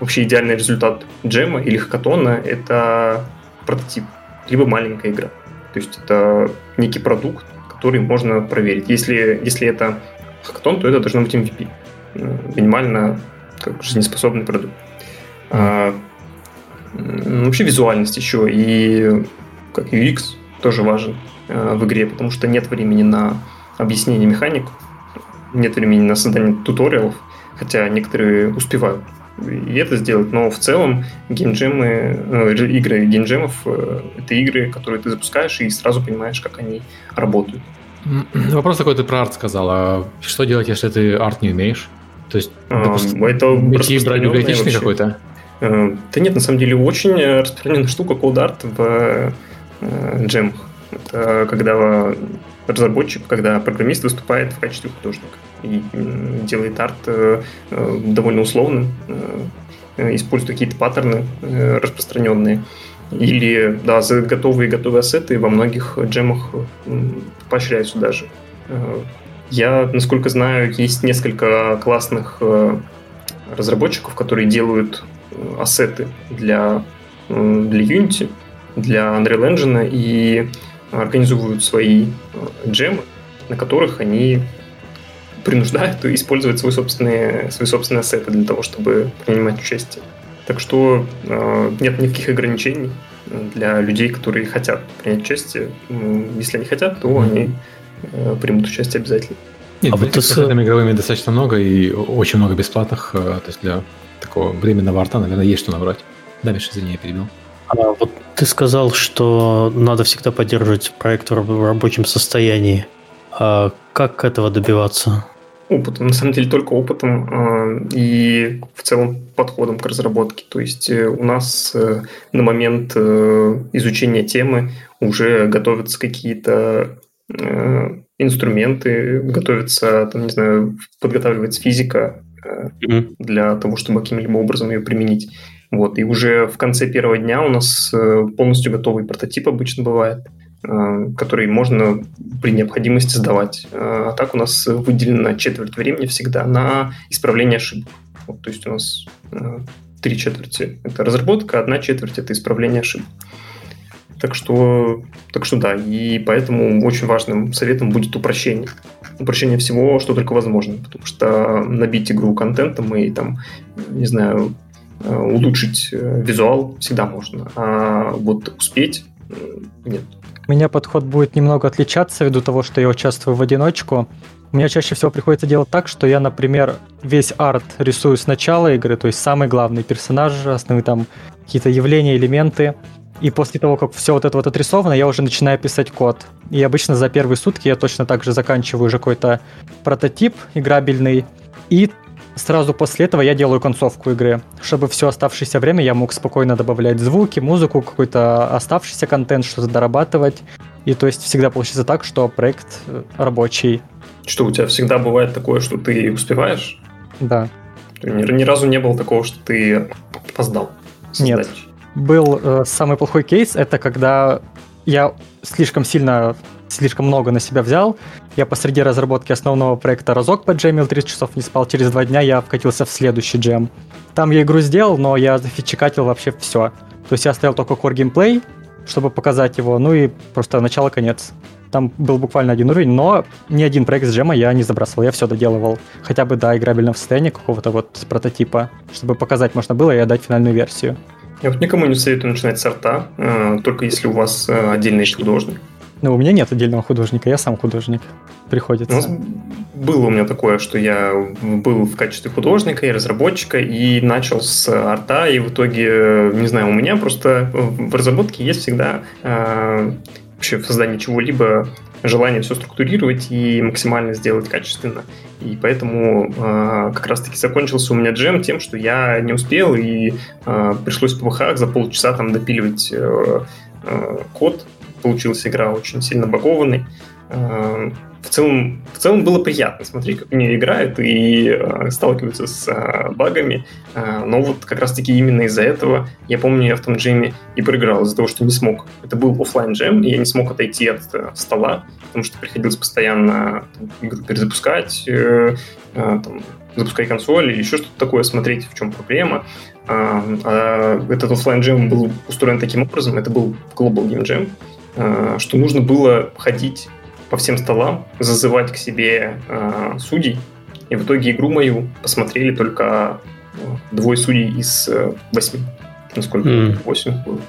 вообще идеальный результат джема или хакатона — это прототип, либо маленькая игра. То есть это некий продукт, который можно проверить. Если, если это хакатон, то это должно быть MVP. Э, минимально как жизнеспособный продукт. Вообще визуальность еще и как UX тоже важен а, в игре, потому что нет времени на объяснение механик, нет времени на создание туториалов, хотя некоторые успевают и это сделать, но в целом геймджемы, э, игры геймджемов э, — это игры, которые ты запускаешь и сразу понимаешь, как они работают. Вопрос такой, ты про арт сказал, а что делать, если ты арт не умеешь? То есть, допустим, это идти брать библиотечный какой-то? Э, да нет, на самом деле очень распространенная штука Cold Art в джемах. Это когда разработчик, когда программист выступает в качестве художника и делает арт э, э, довольно условным, э, использует какие-то паттерны распространенные. Или, да, готовые готовые ассеты во многих джемах поощряются даже. Я, насколько знаю, есть несколько классных разработчиков, которые делают ассеты для, для Unity, для Unreal Engine и организуют свои джемы, на которых они принуждают использовать свои собственные, свои собственные ассеты для того, чтобы принимать участие. Так что э, нет никаких ограничений для людей, которые хотят принять участие. Если они хотят, то они э, примут участие обязательно. Нет, а вот с игровыми достаточно много и очень много бесплатных. Э, то есть для такого временного арта, наверное, есть что набрать. Да, Миша, извини, я перебил. А вот ты сказал, что надо всегда поддерживать проект в рабочем состоянии. А как этого добиваться? опытом, на самом деле только опытом э, и в целом подходом к разработке. То есть э, у нас э, на момент э, изучения темы уже готовятся какие-то инструменты, готовится, там, не знаю, подготавливается физика mm-hmm. для того, чтобы каким-либо образом ее применить. Вот, и уже в конце первого дня у нас э, полностью готовый прототип обычно бывает. Э, который можно при необходимости сдавать. Э, а так у нас выделена четверть времени всегда на исправление ошибок. Вот, то есть у нас э, три четверти – это разработка, одна четверть – это исправление ошибок. Так что, так что да, и поэтому очень важным советом будет упрощение. Упрощение всего, что только возможно, потому что набить игру контентом и там, не знаю, улучшить визуал всегда можно, а вот успеть нет. У меня подход будет немного отличаться ввиду того, что я участвую в одиночку. Меня чаще всего приходится делать так, что я, например, весь арт рисую с начала игры, то есть самый главный персонаж, основные там какие-то явления, элементы. И после того, как все вот это вот отрисовано, я уже начинаю писать код. И обычно за первые сутки я точно так же заканчиваю уже какой-то прототип играбельный. И Сразу после этого я делаю концовку игры, чтобы все оставшееся время я мог спокойно добавлять звуки, музыку, какой-то оставшийся контент, что-то дорабатывать. И то есть всегда получится так, что проект э, рабочий. Что у тебя всегда бывает такое, что ты успеваешь? Да. Ни, ни разу не было такого, что ты опоздал. Нет. Был э, самый плохой кейс, это когда я слишком сильно слишком много на себя взял. Я посреди разработки основного проекта разок поджемил, 30 часов не спал. Через два дня я вкатился в следующий джем. Там я игру сделал, но я зафичекатил вообще все. То есть я оставил только core gameplay, чтобы показать его, ну и просто начало-конец. Там был буквально один уровень, но ни один проект с джема я не забрасывал, я все доделывал. Хотя бы до играбельного состояния какого-то вот прототипа, чтобы показать можно было и отдать финальную версию. Я вот никому не советую начинать с арта, э, только если у вас э, отдельный художник. Ну, у меня нет отдельного художника, я сам художник. Приходится. Ну, было у меня такое, что я был в качестве художника и разработчика и начал с арта, и в итоге, не знаю, у меня просто в разработке есть всегда э, вообще в создании чего-либо желание все структурировать и максимально сделать качественно. И поэтому э, как раз-таки закончился у меня джем тем, что я не успел, и э, пришлось в ПВХ за полчаса там допиливать э, э, код получилась игра очень сильно багованной. Э, в целом, в целом было приятно смотреть, как они играют и э, сталкиваются с э, багами. Э, но вот как раз-таки именно из-за этого, я помню, я в том джеме и проиграл из-за того, что не смог. Это был офлайн джем, и я не смог отойти от э, стола, потому что приходилось постоянно там, игру перезапускать, э, э, там, запускать консоль или еще что-то такое, смотреть, в чем проблема. А, а этот офлайн джем был устроен таким образом, это был Global Game Jam, Э, что нужно было ходить по всем столам, зазывать к себе э, судей, и в итоге игру мою посмотрели только двое судей из восьми, насколько mm. 8 было.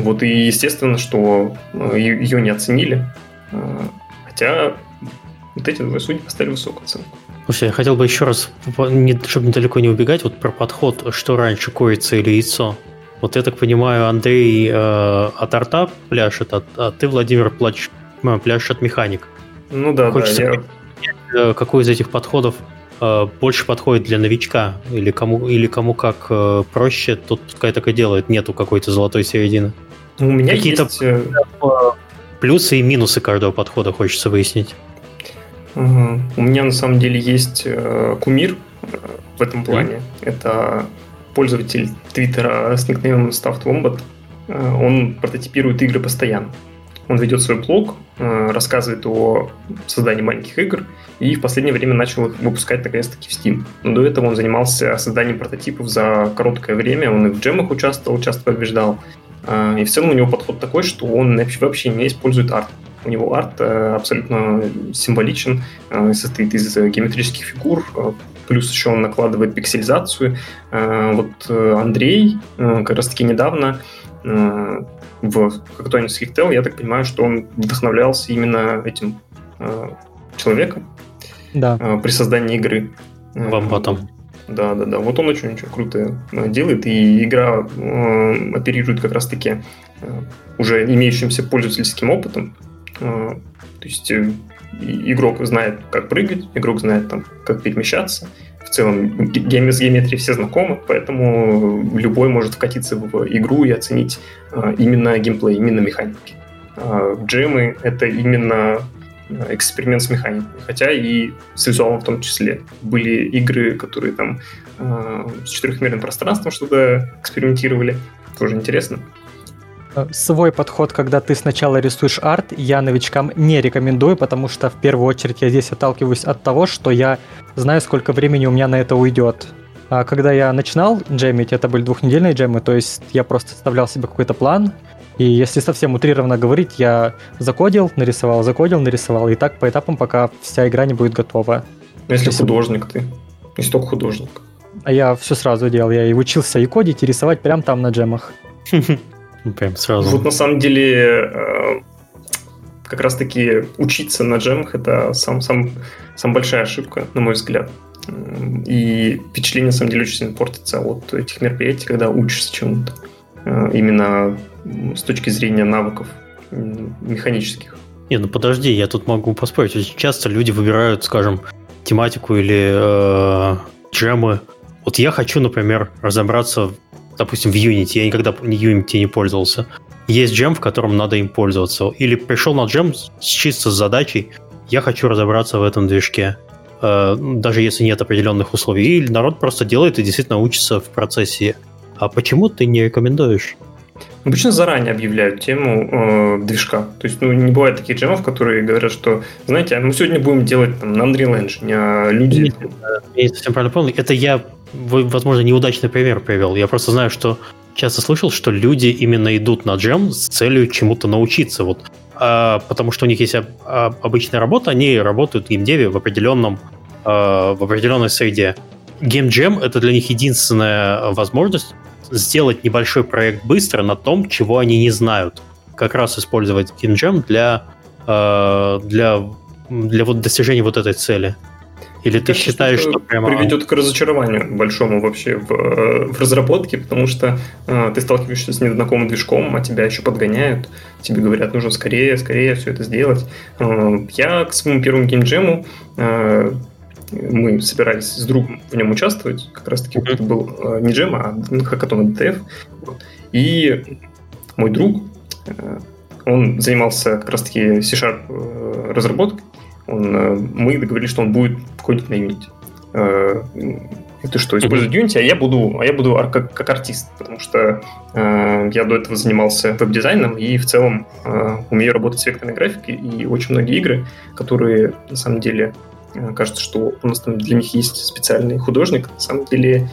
Вот и естественно, что ее не оценили, хотя вот эти двое судей поставили высокую оценку. Слушай, я хотел бы еще раз, чтобы далеко не убегать, вот про подход, что раньше, курица или яйцо. Вот я так понимаю, Андрей э, от арта пляшет, а, а ты, Владимир, плач, э, пляшешь от механик. Ну да, Хочется да. Я... какой из этих подходов э, больше подходит для новичка, или кому, или кому как э, проще, тут пускай так и делает, нету какой-то золотой середины. У меня Какие-то есть... Э, плюсы и минусы каждого подхода хочется выяснить. Угу. У меня на самом деле есть э, кумир э, в этом плане. Mm. Это пользователь Твиттера с никнеймом StuffedWombat. Э, он прототипирует игры постоянно. Он ведет свой блог, э, рассказывает о создании маленьких игр и в последнее время начал их выпускать наконец-таки в Steam. Но до этого он занимался созданием прототипов за короткое время. Он и в джемах участвовал, часто побеждал. Э, и в целом у него подход такой, что он вообще не использует арт. У него арт э, абсолютно символичен, состоит из геометрических фигур, плюс еще он накладывает пикселизацию. Вот Андрей как раз-таки недавно в Hackathon Slicktel, я так понимаю, что он вдохновлялся именно этим человеком да. при создании игры. Вам потом. Да, да, да. Вот он очень-очень круто делает, и игра оперирует как раз-таки уже имеющимся пользовательским опытом, а, то есть э, игрок знает, как прыгать, игрок знает, там, как перемещаться. Целом, гейм с геометрией все знакомы, поэтому любой может вкатиться в игру и оценить а, именно геймплей, именно механики. А, джемы — это именно эксперимент с механикой, хотя и с визуалом в том числе. Были игры, которые там с четырехмерным пространством что-то экспериментировали, тоже интересно. Э, свой подход, когда ты сначала рисуешь арт, я новичкам не рекомендую, потому что в первую очередь я здесь отталкиваюсь от того, что я знаю, сколько времени у меня на это уйдет. А когда я начинал джемить, это были двухнедельные джемы, то есть я просто составлял себе какой-то план, и если совсем утрированно говорить, я закодил, нарисовал, закодил, нарисовал, и так по этапам, пока вся игра не будет готова. Если, если художник ты, если только художник. А я все сразу делал, я и учился и кодить, и рисовать прямо там на джемах. Ну, прям сразу. Вот на самом деле э, как раз-таки учиться на джемах это сам, сам, самая большая ошибка, на мой взгляд. И впечатление, на самом деле, очень сильно портится от этих мероприятий, когда учишься чему-то. Э, именно с точки зрения навыков механических. Не, ну подожди, я тут могу поспорить. Очень часто люди выбирают, скажем, тематику или э, джемы. Вот я хочу, например, разобраться допустим, в Unity, я никогда Unity не пользовался. Есть джем, в котором надо им пользоваться. Или пришел на джем чисто с задачей, я хочу разобраться в этом движке, э, даже если нет определенных условий. Или народ просто делает и действительно учится в процессе. А почему ты не рекомендуешь? Обычно заранее объявляют тему э, движка. То есть ну, не бывает таких джемов, которые говорят, что, знаете, а мы сегодня будем делать там, на Unreal Engine, а люди... Я не совсем правильно понял. Это я возможно, неудачный пример привел. Я просто знаю, что часто слышал, что люди именно идут на джем с целью чему-то научиться. Вот. А, потому что у них есть обычная работа, они работают в геймдеве в определенном а, в определенной среде. Геймджем — это для них единственная возможность сделать небольшой проект быстро на том, чего они не знают. Как раз использовать геймджем для, а, для, для вот достижения вот этой цели. Или ты кажется, считаешь, что, что прямо... Приведет к разочарованию большому вообще в, э, в разработке, потому что э, ты сталкиваешься с незнакомым движком, а тебя еще подгоняют, тебе говорят, нужно скорее, скорее все это сделать. Э, я к своему первому геймджему э, мы собирались с другом в нем участвовать, как раз таки это был э, не джем, а хакатон ДТФ. Вот. И мой друг, э, он занимался как раз таки C-Sharp э, разработкой, он, э, мы договорились, что он будет входить на Unity. Э, это что, использовать Unity, а я буду, а я буду как, как артист, потому что э, я до этого занимался веб-дизайном и в целом э, умею работать с векторной графикой, и очень многие игры, которые на самом деле э, кажется, что у нас там для них есть специальный художник, на самом деле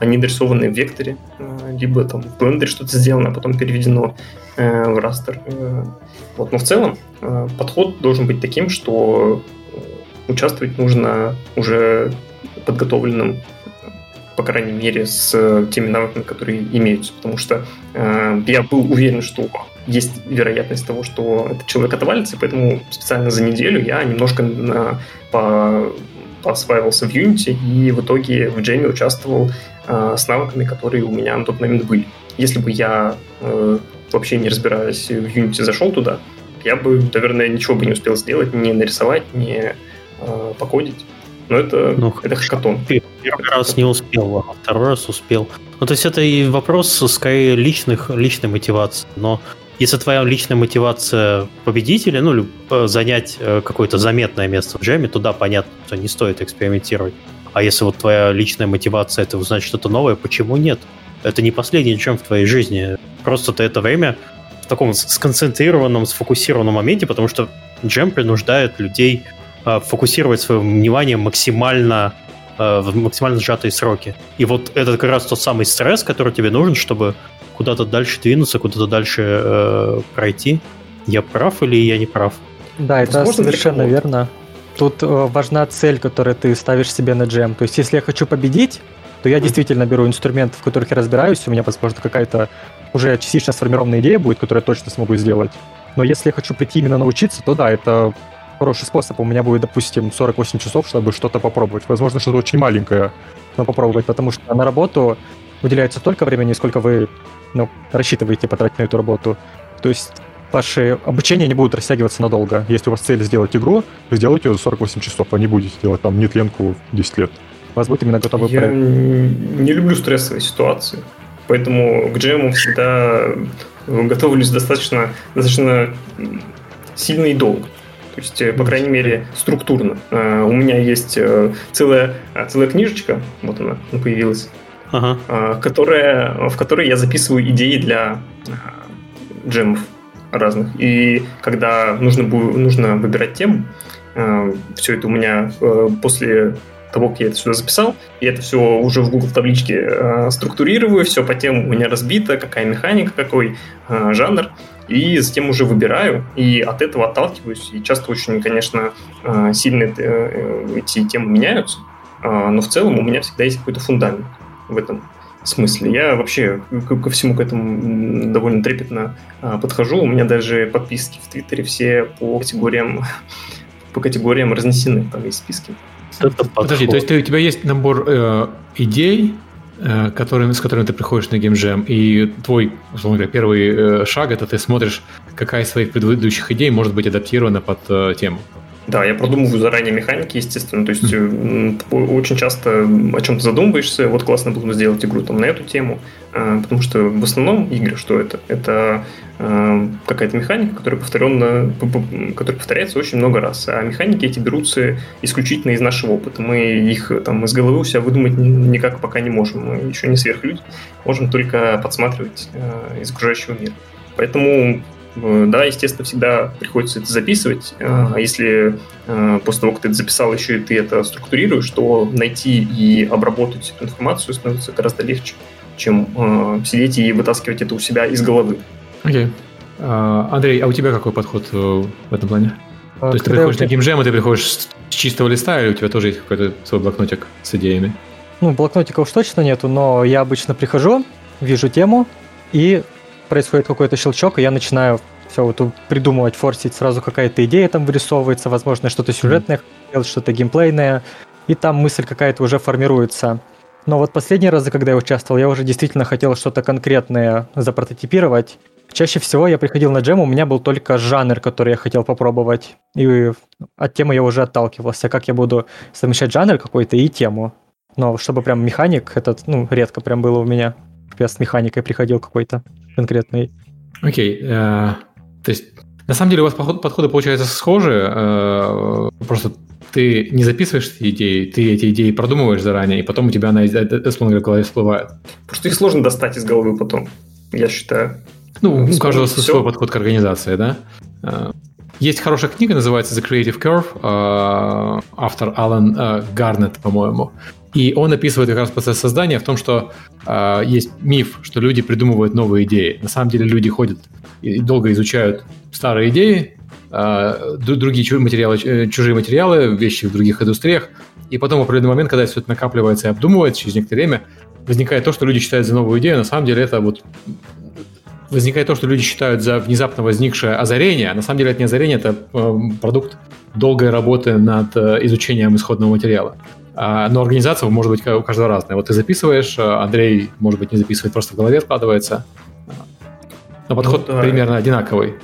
они нарисованы в векторе, э, либо там в блендере что-то сделано, а потом переведено э, в растер. Э, вот, но в целом э, подход должен быть таким, что участвовать нужно уже подготовленным по крайней мере, с теми навыками, которые имеются, потому что я был уверен, что есть вероятность того, что этот человек отвалится, поэтому специально за неделю я немножко на, по, поосваивался в Unity и в итоге в джеме участвовал э, с навыками, которые у меня на тот момент были. Если бы я э, вообще не разбираясь в Unity зашел туда, я бы, наверное, ничего бы не успел сделать, не нарисовать, не э, покодить. Но это, ну, это хакатон. Первый раз не успел, а второй раз успел. Ну, то есть это и вопрос скорее личных, личной мотивации. Но если твоя личная мотивация победителя, ну, э, занять э, какое-то заметное место в джеме, то да, понятно, что не стоит экспериментировать. А если вот твоя личная мотивация это узнать что-то новое, почему нет? Это не последний джем в твоей жизни. Просто ты это время в таком сконцентрированном, сфокусированном моменте, потому что джем принуждает людей э, фокусировать свое внимание максимально в максимально сжатые сроки. И вот это как раз тот самый стресс, который тебе нужен, чтобы куда-то дальше двинуться, куда-то дальше э, пройти. Я прав или я не прав? Да, это Возможно, совершенно верно. Тут э, важна цель, которую ты ставишь себе на джем. То есть, если я хочу победить, то я действительно беру инструменты, в которых я разбираюсь, у меня, возможно, какая-то уже частично сформированная идея будет, которую я точно смогу сделать. Но если я хочу прийти именно научиться, то да, это хороший способ. У меня будет, допустим, 48 часов, чтобы что-то попробовать. Возможно, что-то очень маленькое, но попробовать, потому что на работу уделяется столько времени, сколько вы ну, рассчитываете потратить на эту работу. То есть ваши обучения не будут растягиваться надолго. Если у вас цель сделать игру, вы сделайте ее за 48 часов, а не будете делать там нетленку 10 лет. У вас будет именно готовый Я проект. не люблю стрессовые ситуации, поэтому к джему всегда готовлюсь достаточно, достаточно сильно и долго. То есть, э, по крайней мере, структурно. Э, у меня есть э, целая, целая книжечка, вот она появилась, ага. которая, в которой я записываю идеи для джемов разных. И когда нужно, нужно выбирать тему, все это у меня после того, как я это сюда записал, и это все уже в Google табличке э, структурирую, все по тем у меня разбито, какая механика, какой э, жанр, и затем уже выбираю, и от этого отталкиваюсь, и часто очень, конечно, э, сильно э, эти темы меняются, э, но в целом у меня всегда есть какой-то фундамент в этом смысле. Я вообще ко всему к этому довольно трепетно а, подхожу. У меня даже подписки в Твиттере все по категориям по категориям разнесены, там есть списки. Подожди, то есть ты, у тебя есть набор э, идей, э, которыми, с которыми ты приходишь на геймджем, и твой, условно говоря, первый э, шаг это ты смотришь, какая из своих предыдущих идей может быть адаптирована под э, тему. Да, я продумываю заранее механики, естественно. То есть очень часто о чем-то задумываешься. Вот классно было бы сделать игру там на эту тему. А, потому что в основном игры, что это? Это а, какая-то механика, которая, повторенно, которая повторяется очень много раз. А механики эти берутся исключительно из нашего опыта. Мы их там из головы у себя выдумать никак пока не можем. Мы еще не сверхлюди. Можем только подсматривать из окружающего мира. Поэтому да, естественно, всегда приходится это записывать. Э, а если э, после того, как ты это записал, еще и ты это структурируешь, то найти и обработать эту информацию становится гораздо легче, чем сидеть и вытаскивать это у себя из головы. Окей. Okay. Uh, Андрей, а у тебя какой подход в этом плане? Uh, То есть ты приходишь на геймджем, и ты приходишь с чистого листа, или у тебя тоже есть какой-то свой блокнотик с идеями? Ну, блокнотика уж точно нету, но я обычно прихожу, вижу тему и происходит какой-то щелчок, и я начинаю все вот придумывать, форсить, сразу какая-то идея там вырисовывается, возможно, что-то сюжетное, mm-hmm. что-то геймплейное, и там мысль какая-то уже формируется. Но вот последние разы, когда я участвовал, я уже действительно хотел что-то конкретное запрототипировать. Чаще всего я приходил на джем, у меня был только жанр, который я хотел попробовать. И от темы я уже отталкивался, как я буду совмещать жанр какой-то и тему. Но чтобы прям механик, это ну, редко прям было у меня. Я с механикой приходил какой-то конкретный. Окей. Okay, uh, то есть, на самом деле, у вас подходы получаются схожи. Uh, просто ты не записываешь эти идеи, ты эти идеи продумываешь заранее, и потом у тебя она, условно говоря, всплывает. Просто их сложно достать из головы потом, я считаю. Ну, у каждого все. свой подход к организации, да? Uh, есть хорошая книга, называется The Creative Curve, автор Алан Гарнет, по-моему. И он описывает как раз процесс создания в том, что э, есть миф, что люди придумывают новые идеи. На самом деле люди ходят и долго изучают старые идеи, э, другие материалы, чужие материалы, вещи в других индустриях, И потом в определенный момент, когда все это накапливается и обдумывается через некоторое время, возникает то, что люди считают за новую идею. На самом деле это вот возникает то, что люди считают за внезапно возникшее озарение. А на самом деле это не озарение, это э, продукт долгой работы над э, изучением исходного материала. А, но организация может быть у каждого разная. Вот ты записываешь, э, Андрей, может быть, не записывает, просто в голове складывается. Но подход ну, да. примерно одинаковый.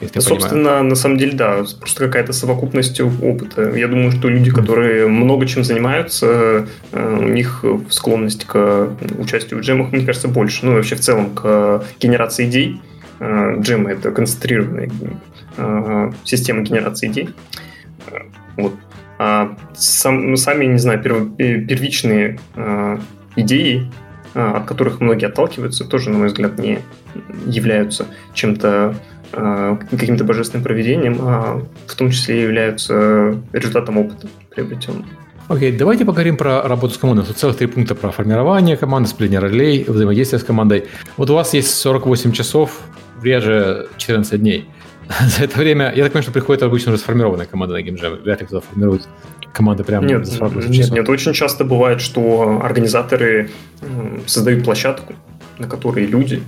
Если Собственно, понимаю. на самом деле, да, просто какая-то совокупность опыта. Я думаю, что люди, которые много чем занимаются, э, у них склонность к участию в джемах, мне кажется, больше. Ну, и вообще в целом к генерации идей. Э, джемы — это концентрированная система генерации идей. Вот. А сам, сами, не знаю, первичные идеи, от которых многие отталкиваются, тоже, на мой взгляд, не являются чем-то Э, каким-то божественным проведением, а в том числе являются результатом опыта приобретенного. Окей, okay, давайте поговорим про работу с командой. Тут целых три пункта про формирование команды, сплетение ролей, взаимодействие с командой. Вот у вас есть 48 часов, реже 14 дней. За это время, я так понимаю, что приходит обычно уже сформированная команда на геймджем. Вряд ли кто-то формирует команды прямо нет, за 48 часов. Нет, нет, очень часто бывает, что организаторы создают площадку, на которой люди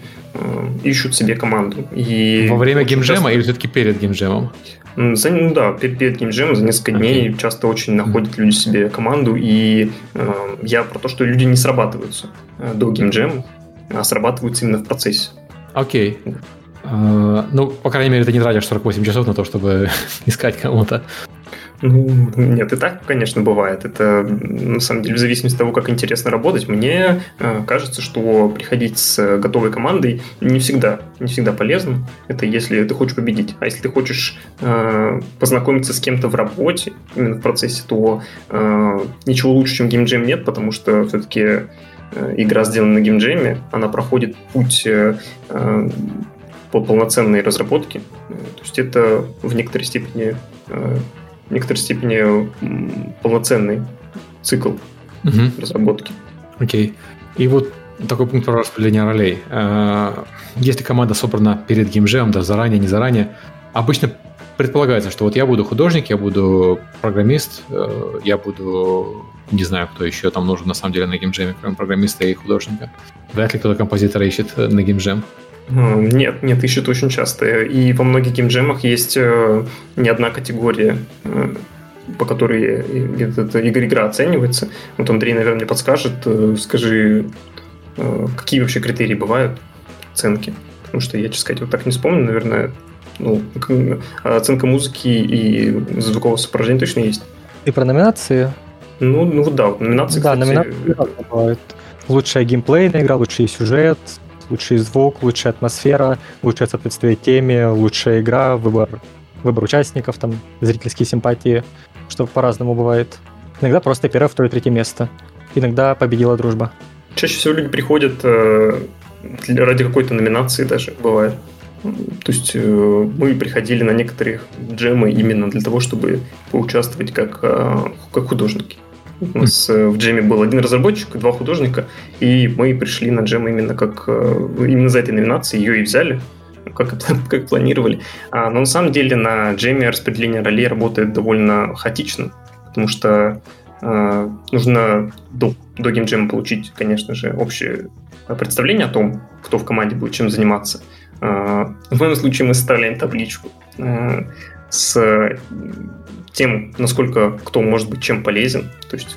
ищут себе команду. И Во время геймджема часто... или все-таки перед геймджемом? За, ну да, перед, перед геймджемом за несколько okay. дней часто очень находят люди себе команду, и э, я про то, что люди не срабатываются э, до геймджема, а срабатываются именно в процессе. Окей. Okay. Uh, ну, по крайней мере, ты не тратишь 48 часов на то, чтобы искать кому-то. Ну, нет, и так, конечно, бывает. Это, на самом деле, в зависимости от того, как интересно работать, мне э, кажется, что приходить с готовой командой не всегда, не всегда полезно. Это если ты хочешь победить. А если ты хочешь э, познакомиться с кем-то в работе, именно в процессе, то э, ничего лучше, чем геймджем нет, потому что все-таки э, игра сделана на геймджеме, она проходит путь э, э по полноценной разработке. То есть это в некоторой степени э, в некоторой степени полноценный цикл угу. разработки. Окей. И вот такой пункт про распределение ролей. Э, если команда собрана перед геймжемом, даже заранее, не заранее, обычно предполагается, что вот я буду художник, я буду программист, э, я буду не знаю, кто еще там нужен на самом деле на геймджеме, кроме программиста и художника. Вряд ли кто-то композитора ищет на геймджем. Нет, нет, ищут очень часто. И во многих геймджемах есть э, не одна категория, э, по которой эта игра оценивается. Вот Андрей, наверное, мне подскажет. Э, скажи, какие вообще критерии бывают оценки? Потому что я, честно сказать, вот так не вспомню, наверное. Ну, оценка музыки и звукового сопровождения точно есть. И про номинации? Ну, ну да, вот номинации, да, кстати... номинации бывают. Лучшая геймплейная игра, лучший сюжет, лучший звук, лучшая атмосфера, лучшее соответствие теме, лучшая игра, выбор, выбор участников, там, зрительские симпатии, что по-разному бывает. Иногда просто первое, второе, третье место. Иногда победила дружба. Чаще всего люди приходят э, ради какой-то номинации даже, бывает. То есть э, мы приходили на некоторые джемы именно для того, чтобы поучаствовать как, э, как художники. У нас э, в джеме был один разработчик, два художника, и мы пришли на джем именно как э, именно за этой номинацией, ее и взяли, как, как планировали. А, но на самом деле на джеме распределение ролей работает довольно хаотично, потому что э, нужно до, до геймджема получить, конечно же, общее представление о том, кто в команде будет чем заниматься. Э, в моем случае мы составляем табличку с тем, насколько кто может быть чем полезен. То есть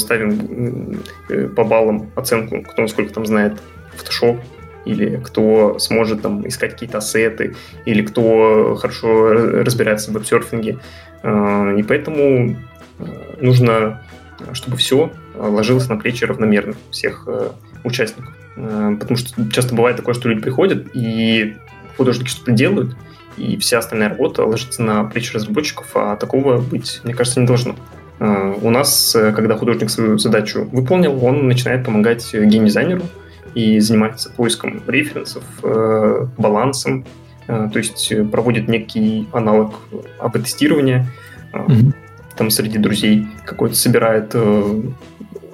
ставим э, по баллам оценку, кто насколько там знает Photoshop, или кто сможет там искать какие-то ассеты, или кто хорошо разбирается в веб-серфинге. А, и поэтому э, нужно, чтобы все ложилось на плечи равномерно всех э, участников. Потому что часто бывает такое, что люди приходят, и художники что-то делают, и вся остальная работа ложится на плечи разработчиков, а такого быть, мне кажется, не должно. А, у нас, э, когда художник свою задачу выполнил, он начинает помогать геймдизайнеру и занимается поиском референсов, э, балансом, э, то есть проводит некий аналог АБ-тестирования, mm-hmm. там среди друзей какой-то собирает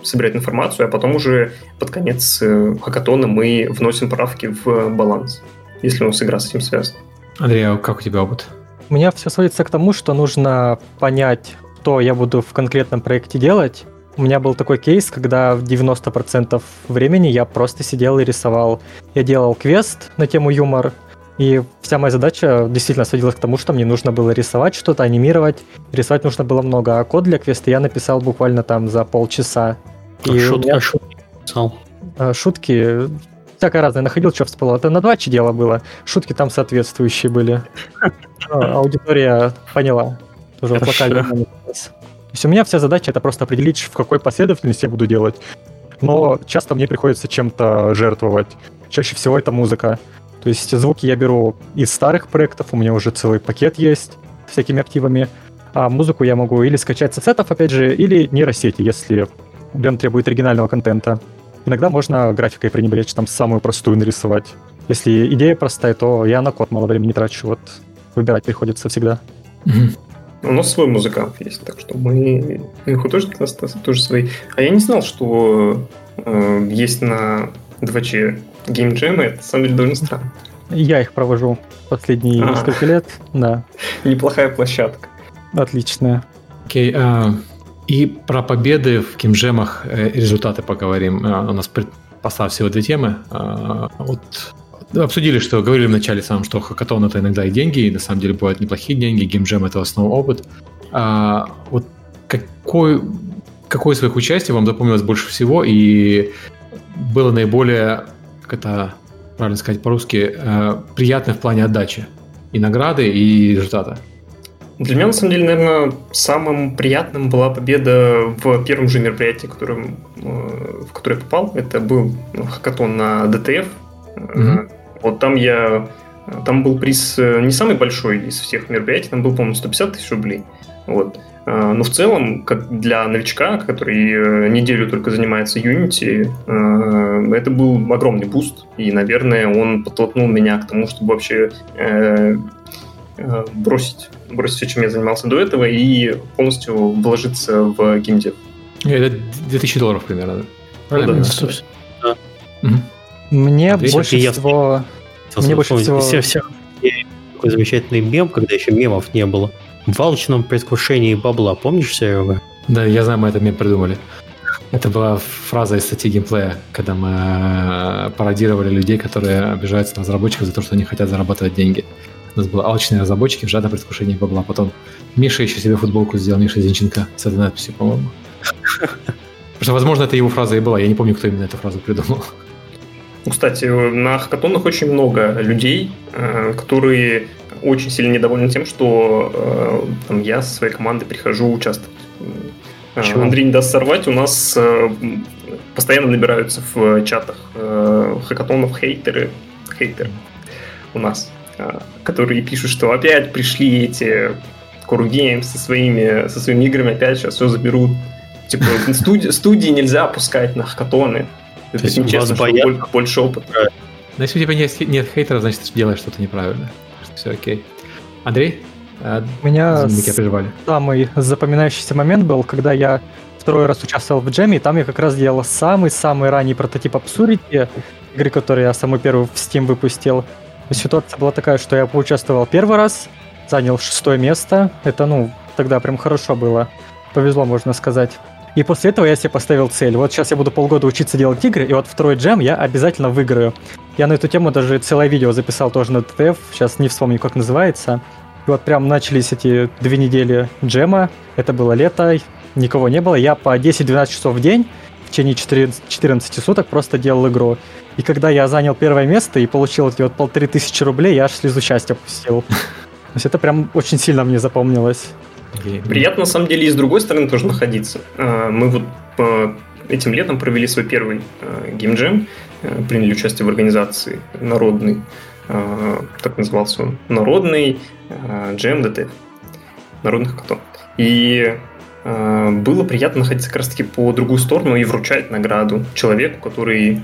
собирает информацию, а потом уже под конец хакатона мы вносим правки в баланс, если у нас игра с этим связана. Андрей, а как у тебя опыт? У меня все сводится к тому, что нужно понять, что я буду в конкретном проекте делать, у меня был такой кейс, когда в 90% времени я просто сидел и рисовал. Я делал квест на тему юмор, и вся моя задача действительно сводилась к тому, что мне нужно было рисовать что-то, анимировать. Рисовать нужно было много, а код для квеста я написал буквально там за полчаса. А и шутки, меня... шутки писал? А, шутки всякое разное. Находил, что всплыло. Это на два дело было. Шутки там соответствующие были. А, аудитория поняла. Тоже вот локально. То есть у меня вся задача это просто определить, в какой последовательности я буду делать. Но часто мне приходится чем-то жертвовать. Чаще всего это музыка. То есть звуки я беру из старых проектов, у меня уже целый пакет есть с всякими активами. А музыку я могу или скачать с сетов, опять же, или нейросети, если прям требует оригинального контента. Иногда можно графикой пренебречь, там самую простую нарисовать. Если идея простая, то я на код мало времени трачу, вот выбирать приходится всегда. У нас свой музыкант есть, так что мы художники у нас тоже свои. А я не знал, что э, есть на 2Ч геймджемы, это на самом деле довольно странно. Я их провожу последние а. несколько лет, да. Неплохая площадка. Отличная. Окей, okay, uh, и про победы в геймджемах э, результаты поговорим. Uh, у нас поставь всего две темы. Uh, вот обсудили, что говорили в начале самом, что хакатон это иногда и деньги, и на самом деле бывают неплохие деньги, геймджем это основной опыт. А, вот какой, какое из своих участий вам запомнилось больше всего и было наиболее как это правильно сказать по-русски, э, приятное в плане отдачи и награды, и результата? Для меня, на самом деле, наверное, самым приятным была победа в первом же мероприятии, которым, э, в которое я попал. Это был ну, хакатон на ДТФ. Mm-hmm. Вот там я... Там был приз э, не самый большой из всех мероприятий, там был, по-моему, 150 тысяч рублей. Вот. Но в целом, как для новичка, который э, неделю только занимается Unity, э, это был огромный буст. И, наверное, он подтолкнул меня к тому, чтобы вообще э, бросить, бросить все, чем я занимался до этого, и полностью вложиться в геймдев. Это 2000 долларов примерно, Правильно? Ну, да, да. Угу. Мне Андрей, больше всего... Мне больше всего... Все, все, такой замечательный мем, когда еще мемов не было в алчном предвкушении бабла. Помнишь, Серега? Да, я знаю, мы это мем придумали. Это была фраза из статьи геймплея, когда мы э, пародировали людей, которые обижаются на разработчиков за то, что они хотят зарабатывать деньги. У нас были алчные разработчики в жадном предвкушении бабла. Потом Миша еще себе футболку сделал, Миша Зинченко, с этой надписью, по-моему. Потому что, возможно, это его фраза и была. Я не помню, кто именно эту фразу придумал. Кстати, на хакатонах очень много людей, э, которые очень сильно недоволен тем, что э, там, я со своей командой прихожу участвовать. Э, Чего? Андрей не даст сорвать, у нас постоянно набираются в чатах хакатонов хейтеры, хейтеры у нас, которые пишут, что опять пришли эти Core Games со своими, со своими играми, опять сейчас все заберут. Типа, студии, студии нельзя опускать на хакатоны. Это нечестно, что больше, больше опыта. Но если у тебя нет, нет хейтеров, значит, ты делаешь что-то неправильно все окей. Андрей? А, У меня самый запоминающийся момент был, когда я второй раз участвовал в джеме, и там я как раз делал самый-самый ранний прототип Absurdity, игры, который я самый первый в Steam выпустил. Ситуация была такая, что я поучаствовал первый раз, занял шестое место. Это, ну, тогда прям хорошо было. Повезло, можно сказать. И после этого я себе поставил цель. Вот сейчас я буду полгода учиться делать игры, и вот второй джем я обязательно выиграю. Я на эту тему даже целое видео записал тоже на ТТФ, сейчас не вспомню, как называется. И вот прям начались эти две недели джема, это было лето, никого не было. Я по 10-12 часов в день в течение 14 суток просто делал игру. И когда я занял первое место и получил эти вот полторы тысячи рублей, я аж слезу счастья пустил. То есть это прям очень сильно мне запомнилось. Приятно, на самом деле, и с другой стороны тоже находиться. А, мы вот этим летом провели свой первый а, геймджем, а, приняли участие в организации народный, так назывался он, народный джем ДТ, народных хакатон. И было приятно находиться как раз-таки по другую сторону и вручать награду человеку, который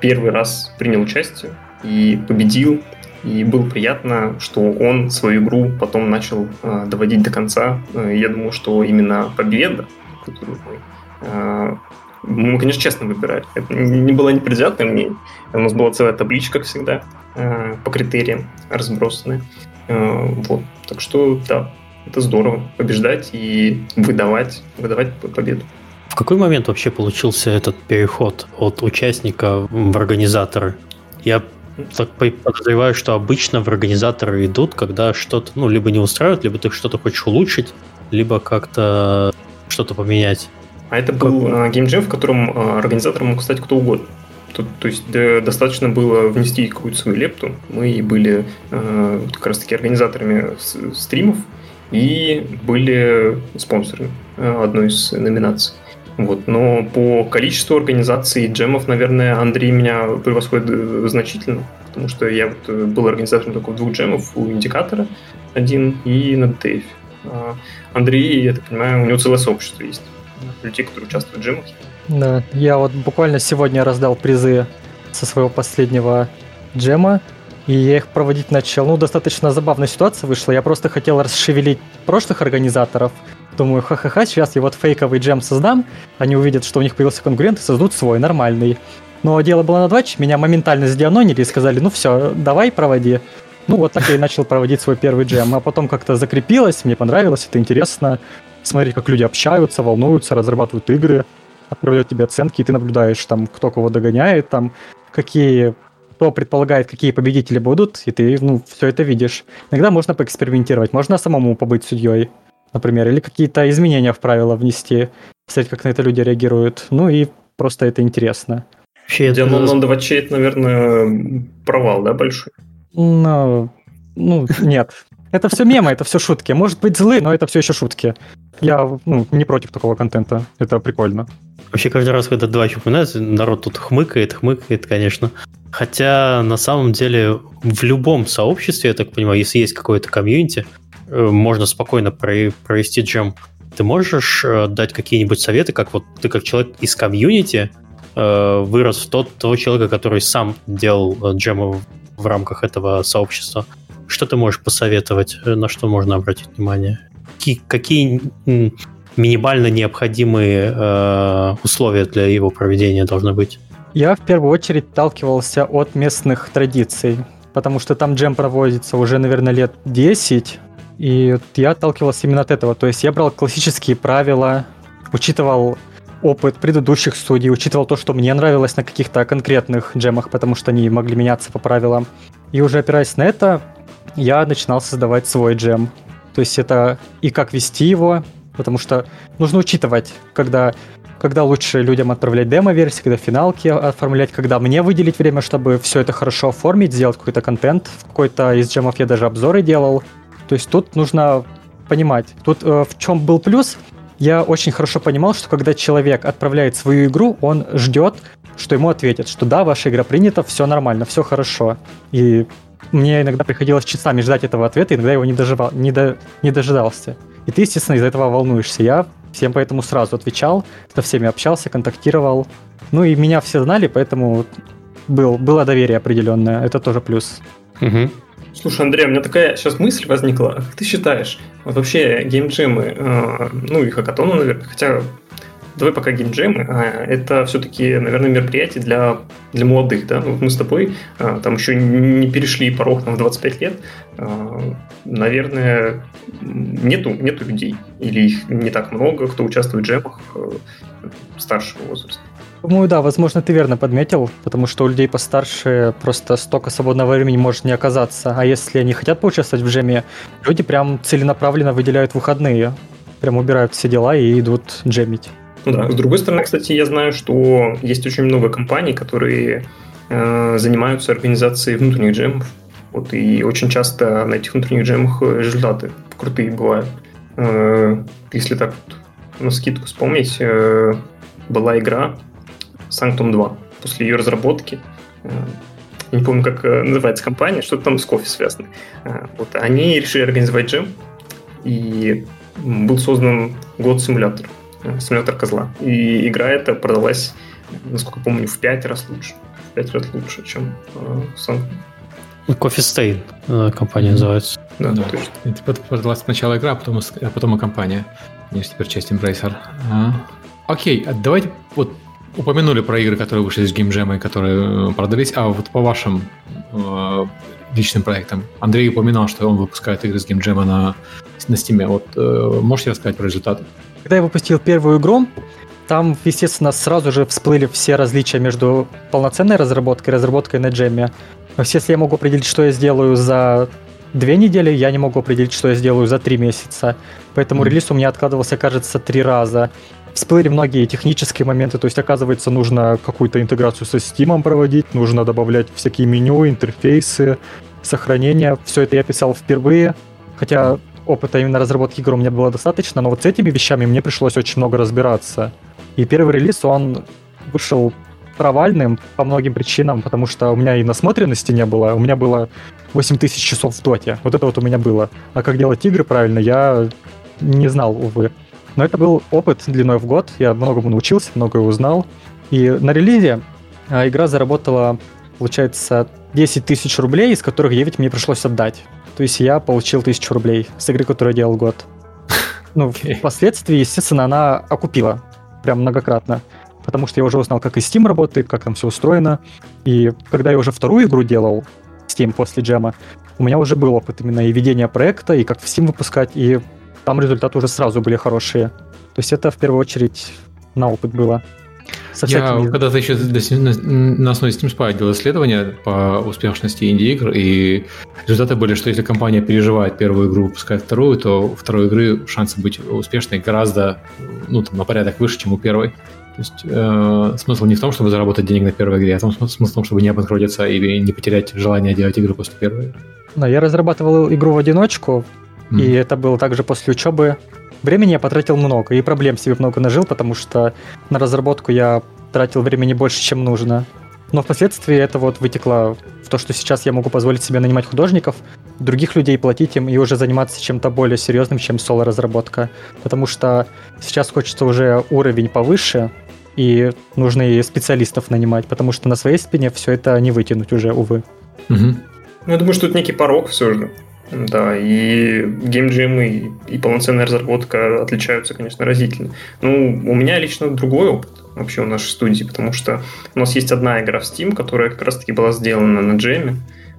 первый раз принял участие и победил, и было приятно, что он свою игру потом начал э, доводить до конца. Э, я думаю, что именно победа, которую мы э, мы, конечно, честно выбирали. Это не было непредвзятое мнение. У нас была целая табличка, как всегда, э, по критериям разбросанная. Э, вот. Так что, да, это здорово. Побеждать и выдавать, выдавать победу. В какой момент вообще получился этот переход от участника в организатора? Я так подозреваю, что обычно в организаторы идут, когда что-то, ну, либо не устраивает, либо ты что-то хочешь улучшить, либо как-то что-то поменять. А это был как... геймджем, в котором а, организатором мог стать кто угодно. Тут, то есть да, достаточно было внести какую-то свою лепту. Мы были э, как раз-таки организаторами стримов и были спонсорами э, одной из номинаций. Вот. Но по количеству организаций джемов, наверное, Андрей меня превосходит э, значительно, потому что я вот э, был организатором только двух джемов у Индикатора один и на DTF. А Андрей, я так понимаю, у него целое сообщество есть людей, которые участвуют в джемах. Да, я вот буквально сегодня раздал призы со своего последнего джема, и я их проводить начал. Ну, достаточно забавная ситуация вышла. Я просто хотел расшевелить прошлых организаторов. Думаю, ха-ха-ха, сейчас я вот фейковый джем создам, они увидят, что у них появился конкурент и создадут свой, нормальный. Но дело было на двач, меня моментально задианонили и сказали, ну все, давай проводи. Ну вот так я и начал проводить свой первый джем, а потом как-то закрепилось, мне понравилось, это интересно. Смотреть, как люди общаются, волнуются, разрабатывают игры отправляют тебе оценки, и ты наблюдаешь, там, кто кого догоняет, там, какие кто предполагает, какие победители будут, и ты, ну, все это видишь. Иногда можно поэкспериментировать, можно самому побыть судьей, например, или какие-то изменения в правила внести, посмотреть, как на это люди реагируют. Ну и просто это интересно. Вообще, это... Дианон 2 это, наверное, провал, да, большой? Ну, ну, нет. Это все мемы, это все шутки. Может быть злы, но это все еще шутки. Я ну, не против такого контента. Это прикольно. Вообще, каждый раз, когда два упоминается, народ тут хмыкает, хмыкает, конечно. Хотя, на самом деле, в любом сообществе, я так понимаю, если есть какое-то комьюнити, э, можно спокойно провести джем. Ты можешь э, дать какие-нибудь советы, как вот ты как человек из комьюнити э, вырос в тот того человека, который сам делал джемы в рамках этого сообщества. Что ты можешь посоветовать, на что можно обратить внимание? Какие, какие минимально необходимые э, условия для его проведения должны быть? Я в первую очередь сталкивался от местных традиций, потому что там джем проводится уже, наверное, лет 10, и я отталкивался именно от этого. То есть я брал классические правила, учитывал опыт предыдущих студий, учитывал то, что мне нравилось на каких-то конкретных джемах, потому что они могли меняться по правилам. И уже опираясь на это, я начинал создавать свой джем. То есть это и как вести его, потому что нужно учитывать, когда, когда лучше людям отправлять демо-версии, когда финалки оформлять, когда мне выделить время, чтобы все это хорошо оформить, сделать какой-то контент. В какой-то из джемов я даже обзоры делал. То есть тут нужно понимать. Тут э, в чем был плюс? Я очень хорошо понимал, что когда человек отправляет свою игру, он ждет, что ему ответят, что да, ваша игра принята, все нормально, все хорошо. И мне иногда приходилось часами ждать этого ответа, иногда его не, доживал, не, до, не дожидался. И ты, естественно, из-за этого волнуешься. Я всем поэтому сразу отвечал, со всеми общался, контактировал. Ну и меня все знали, поэтому был, было доверие определенное. Это тоже плюс. Угу. Слушай, Андрей, у меня такая сейчас мысль возникла. Как ты считаешь, вот вообще геймджемы, э, ну и хакатоны, наверное, хотя давай пока геймджемы, а это все-таки, наверное, мероприятие для, для молодых, да? Вот мы с тобой а, там еще не перешли порог там, в 25 лет, а, наверное, нету, нету людей, или их не так много, кто участвует в джемах старшего возраста. Думаю, да, возможно, ты верно подметил, потому что у людей постарше просто столько свободного времени может не оказаться. А если они хотят поучаствовать в джеме, люди прям целенаправленно выделяют выходные. Прям убирают все дела и идут джемить. Ну да. С другой стороны, кстати, я знаю, что есть очень много компаний, которые э, занимаются организацией внутренних джемов. Вот, и очень часто на этих внутренних джемах результаты крутые бывают. Э, если так вот на скидку вспомнить, э, была игра Sanctum 2. После ее разработки э, я не помню, как э, называется компания, что-то там с кофе связано. Э, вот, они решили организовать джем, и был создан год-симулятор. Э, симулятор козла. И игра эта продалась, насколько помню, в пять раз лучше. В пять раз лучше, чем э, сам. Coffee Stain э, компания называется. Да, да. точно. Это продалась сначала игра, а потом, а потом и компания. Они же теперь часть Embracer. А. Окей, а давайте вот упомянули про игры, которые вышли из геймджема и которые э, продались, а вот по вашим э, личным проектом. Андрей упоминал, что он выпускает игры с геймджема на, на Steam. Вот э, можете рассказать про результаты? Когда я выпустил первую игру, там, естественно, сразу же всплыли все различия между полноценной разработкой и разработкой на джеме. Если я могу определить, что я сделаю за две недели, я не могу определить, что я сделаю за три месяца. Поэтому mm-hmm. релиз у меня откладывался, кажется, три раза. Всплыли многие технические моменты, то есть, оказывается, нужно какую-то интеграцию со Steam проводить, нужно добавлять всякие меню, интерфейсы, сохранения. Все это я писал впервые, хотя опыта именно разработки игр у меня было достаточно, но вот с этими вещами мне пришлось очень много разбираться. И первый релиз, он вышел провальным по многим причинам, потому что у меня и насмотренности не было, у меня было 8000 часов в доте. Вот это вот у меня было. А как делать игры правильно, я не знал, увы. Но это был опыт длиной в год, я многому научился, многое узнал. И на релизе а, игра заработала, получается, 10 тысяч рублей, из которых 9 мне пришлось отдать. То есть я получил тысячу рублей с игры, которую я делал год. Ну, okay. впоследствии, естественно, она окупила прям многократно потому что я уже узнал, как и Steam работает, как там все устроено. И когда я уже вторую игру делал, Steam после джема, у меня уже был опыт именно и ведения проекта, и как в Steam выпускать, и там результаты уже сразу были хорошие. То есть это в первую очередь на опыт было. Со всякими... Я когда-то еще на основе Steam Spy делал исследования по успешности инди-игр, и результаты были, что если компания переживает первую игру, выпускает вторую, то у второй игры шансы быть успешной гораздо ну, там, на порядок выше, чем у первой. То есть э, смысл не в том, чтобы заработать денег на первой игре, а том, смысл в том, чтобы не обанкротиться или не потерять желание делать игры после первой. Да, я разрабатывал игру в одиночку, mm. и это было также после учебы. Времени я потратил много, и проблем себе много нажил, потому что на разработку я тратил времени больше, чем нужно. Но впоследствии это вот вытекло в то, что сейчас я могу позволить себе нанимать художников, других людей платить им и уже заниматься чем-то более серьезным, чем соло-разработка. Потому что сейчас хочется уже уровень повыше, и нужно и специалистов нанимать, потому что на своей спине все это не вытянуть уже, увы. Угу. Ну, я думаю, что это некий порог все же. Да, и геймджем и, и полноценная разработка отличаются, конечно, разительно. Ну, у меня лично другой опыт вообще у нашей студии, потому что у нас есть одна игра в Steam, которая как раз-таки была сделана на джеме,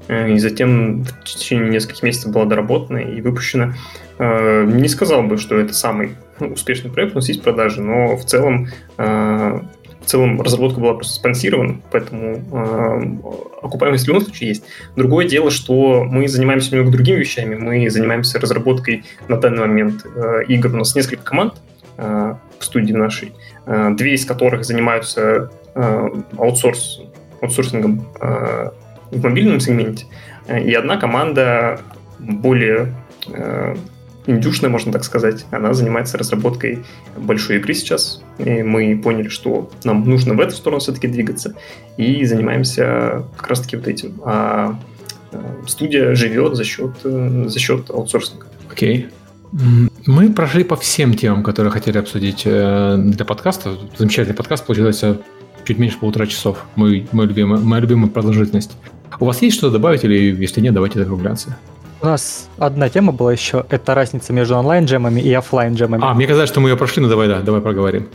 э, и затем в течение нескольких месяцев была доработана и выпущена. Э, не сказал бы, что это самый ну, успешный проект, у нас есть продажи, но в целом э, в целом разработка была просто спонсирована, поэтому э, окупаемость в любом случае есть. Другое дело, что мы занимаемся немного другими вещами. Мы занимаемся разработкой на данный момент э, игр. У нас несколько команд э, в студии нашей, э, две из которых занимаются э, аутсорс, аутсорсингом э, в мобильном сегменте, и одна команда более э, индюшная, можно так сказать. Она занимается разработкой большой игры сейчас. И мы поняли, что нам нужно в эту сторону все-таки двигаться. И занимаемся как раз-таки вот этим. А э, студия живет за счет, э, за счет аутсорсинга. Окей. Okay. Мы прошли по всем темам, которые хотели обсудить э, для подкаста. Замечательный подкаст получился чуть меньше полутора часов. Мой, мой любимый, моя любимая продолжительность. У вас есть что добавить или если нет, давайте закругляться? У нас одна тема была еще, это разница между онлайн-джемами и офлайн-джемами. А, мне казалось, что мы ее прошли, но давай, да, давай проговорим.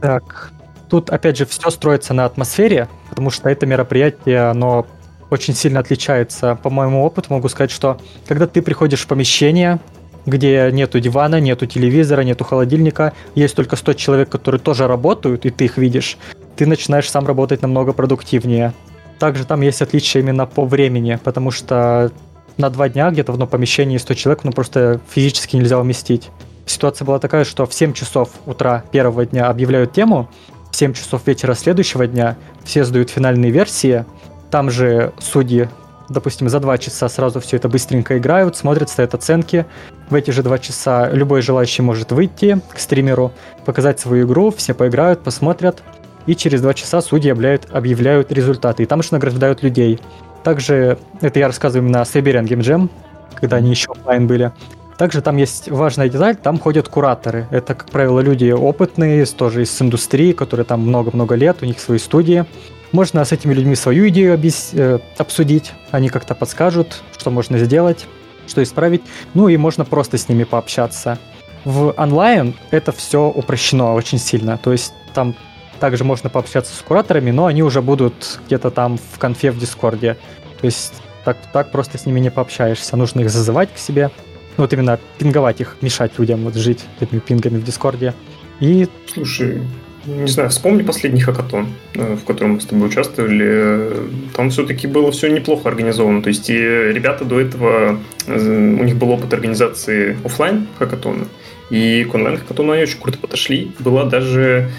Так, тут опять же все строится на атмосфере, потому что это мероприятие, оно очень сильно отличается. По моему опыту могу сказать, что когда ты приходишь в помещение, где нету дивана, нету телевизора, нету холодильника, есть только 100 человек, которые тоже работают, и ты их видишь, ты начинаешь сам работать намного продуктивнее. Также там есть отличие именно по времени, потому что на два дня где-то в одном помещении 100 человек, ну просто физически нельзя уместить. Ситуация была такая, что в 7 часов утра первого дня объявляют тему, в 7 часов вечера следующего дня все сдают финальные версии, там же судьи, допустим, за 2 часа сразу все это быстренько играют, смотрят, ставят оценки. В эти же 2 часа любой желающий может выйти к стримеру, показать свою игру, все поиграют, посмотрят, и через 2 часа судьи объявляют, объявляют результаты. И там же награждают людей. Также, это я рассказываю именно о Siberian Game Jam, когда они еще онлайн были. Также там есть важная деталь, там ходят кураторы. Это, как правило, люди опытные, тоже из индустрии, которые там много-много лет, у них свои студии. Можно с этими людьми свою идею объяс... э, обсудить, они как-то подскажут, что можно сделать, что исправить. Ну и можно просто с ними пообщаться. В онлайн это все упрощено очень сильно. То есть там также можно пообщаться с кураторами, но они уже будут где-то там в конфе в Дискорде. То есть так, так просто с ними не пообщаешься. Нужно их зазывать к себе. Ну, вот именно пинговать их, мешать людям вот жить этими пингами в Дискорде. И... Слушай, не знаю, вспомни последний хакатон, э, в котором мы с тобой участвовали. Там все-таки было все неплохо организовано. То есть и ребята до этого, э, у них был опыт организации офлайн хакатона, и к онлайн хакатону они очень круто подошли. Была даже,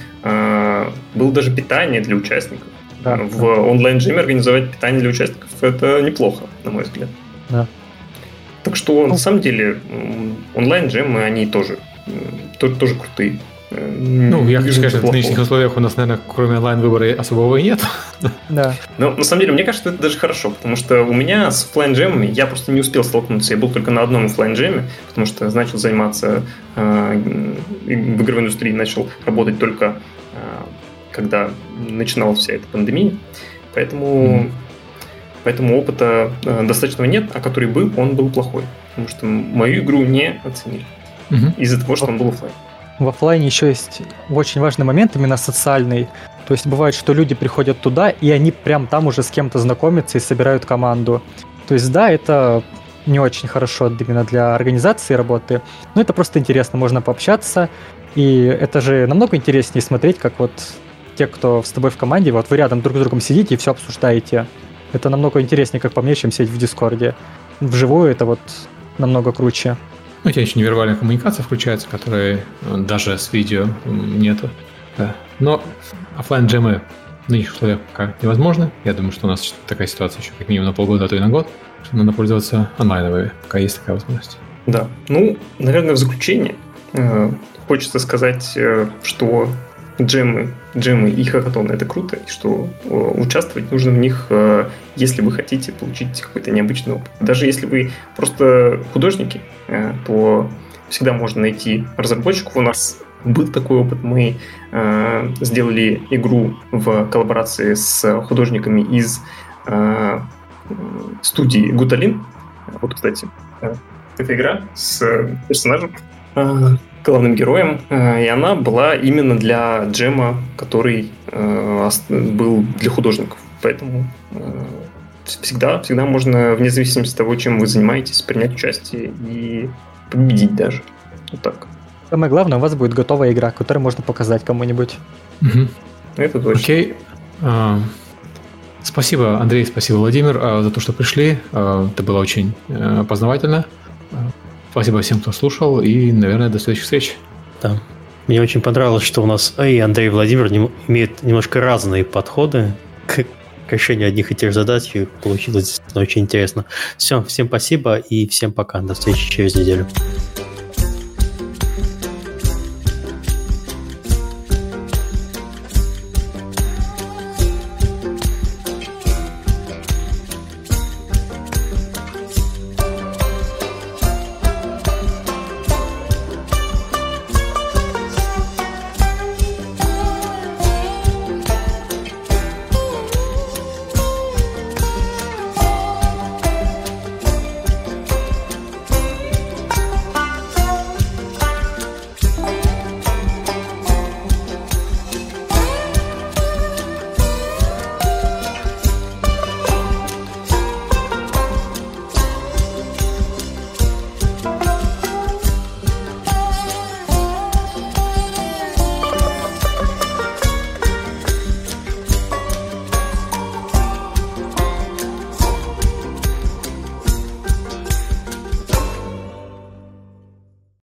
было даже питание для участников. Да, в да. онлайн-джиме организовать питание для участников это неплохо, на мой взгляд. Да. Так что, ну, на самом деле, онлайн-джемы, они тоже, тоже, тоже крутые. Ну, я хочу сказать, что в нынешних условиях у нас, наверное, кроме онлайн-выбора особого и нет. Да. Но на самом деле, мне кажется, это даже хорошо, потому что у меня с офлайн джемами я просто не успел столкнуться. Я был только на одном офлайн джеме, потому что начал заниматься э, в игровой индустрии, начал работать только э, когда начиналась вся эта пандемия. Поэтому, mm. поэтому опыта э, достаточного нет, а который был, он был плохой. Потому что мою игру не оценили. Mm-hmm. Из-за того, что он был офлайн. В офлайне еще есть очень важный момент, именно социальный. То есть бывает, что люди приходят туда, и они прям там уже с кем-то знакомятся и собирают команду. То есть да, это не очень хорошо именно для организации работы, но это просто интересно, можно пообщаться, и это же намного интереснее смотреть, как вот те, кто с тобой в команде, вот вы рядом друг с другом сидите и все обсуждаете. Это намного интереснее, как по мне, чем сидеть в Дискорде. Вживую это вот намного круче. Ну, у тебя еще невербальная коммуникация включается, которой э, даже с видео нету. Да. Но офлайн джемы в нынешних условиях пока невозможно. Я думаю, что у нас такая ситуация еще как минимум на полгода, а то и на год. Что надо пользоваться онлайновыми, пока есть такая возможность. Да. Ну, наверное, в заключение хочется сказать, э, что джемы, джемы и хакатоны это круто, и что э, участвовать нужно в них, э, если вы хотите получить какой-то необычный опыт. Даже если вы просто художники, э, то всегда можно найти разработчиков. У нас был такой опыт. Мы сделали игру в коллаборации с художниками из студии Гуталин. Вот, кстати, эта игра с персонажем главным героем, э, и она была именно для джема, который э, был для художников. Поэтому э, всегда, всегда можно, вне зависимости от того, чем вы занимаетесь, принять участие и победить даже. Вот так. Самое главное, у вас будет готовая игра, которую можно показать кому-нибудь. Угу. Это точно. Окей. А, спасибо, Андрей, спасибо, Владимир, а, за то, что пришли. А, это было очень познавательно. Спасибо всем, кто слушал, и, наверное, до следующих встреч. Да. Мне очень понравилось, что у нас и Андрей и Владимир имеют немножко разные подходы к, к решению одних и тех задач, и получилось очень интересно. Все, всем спасибо и всем пока. До встречи через неделю.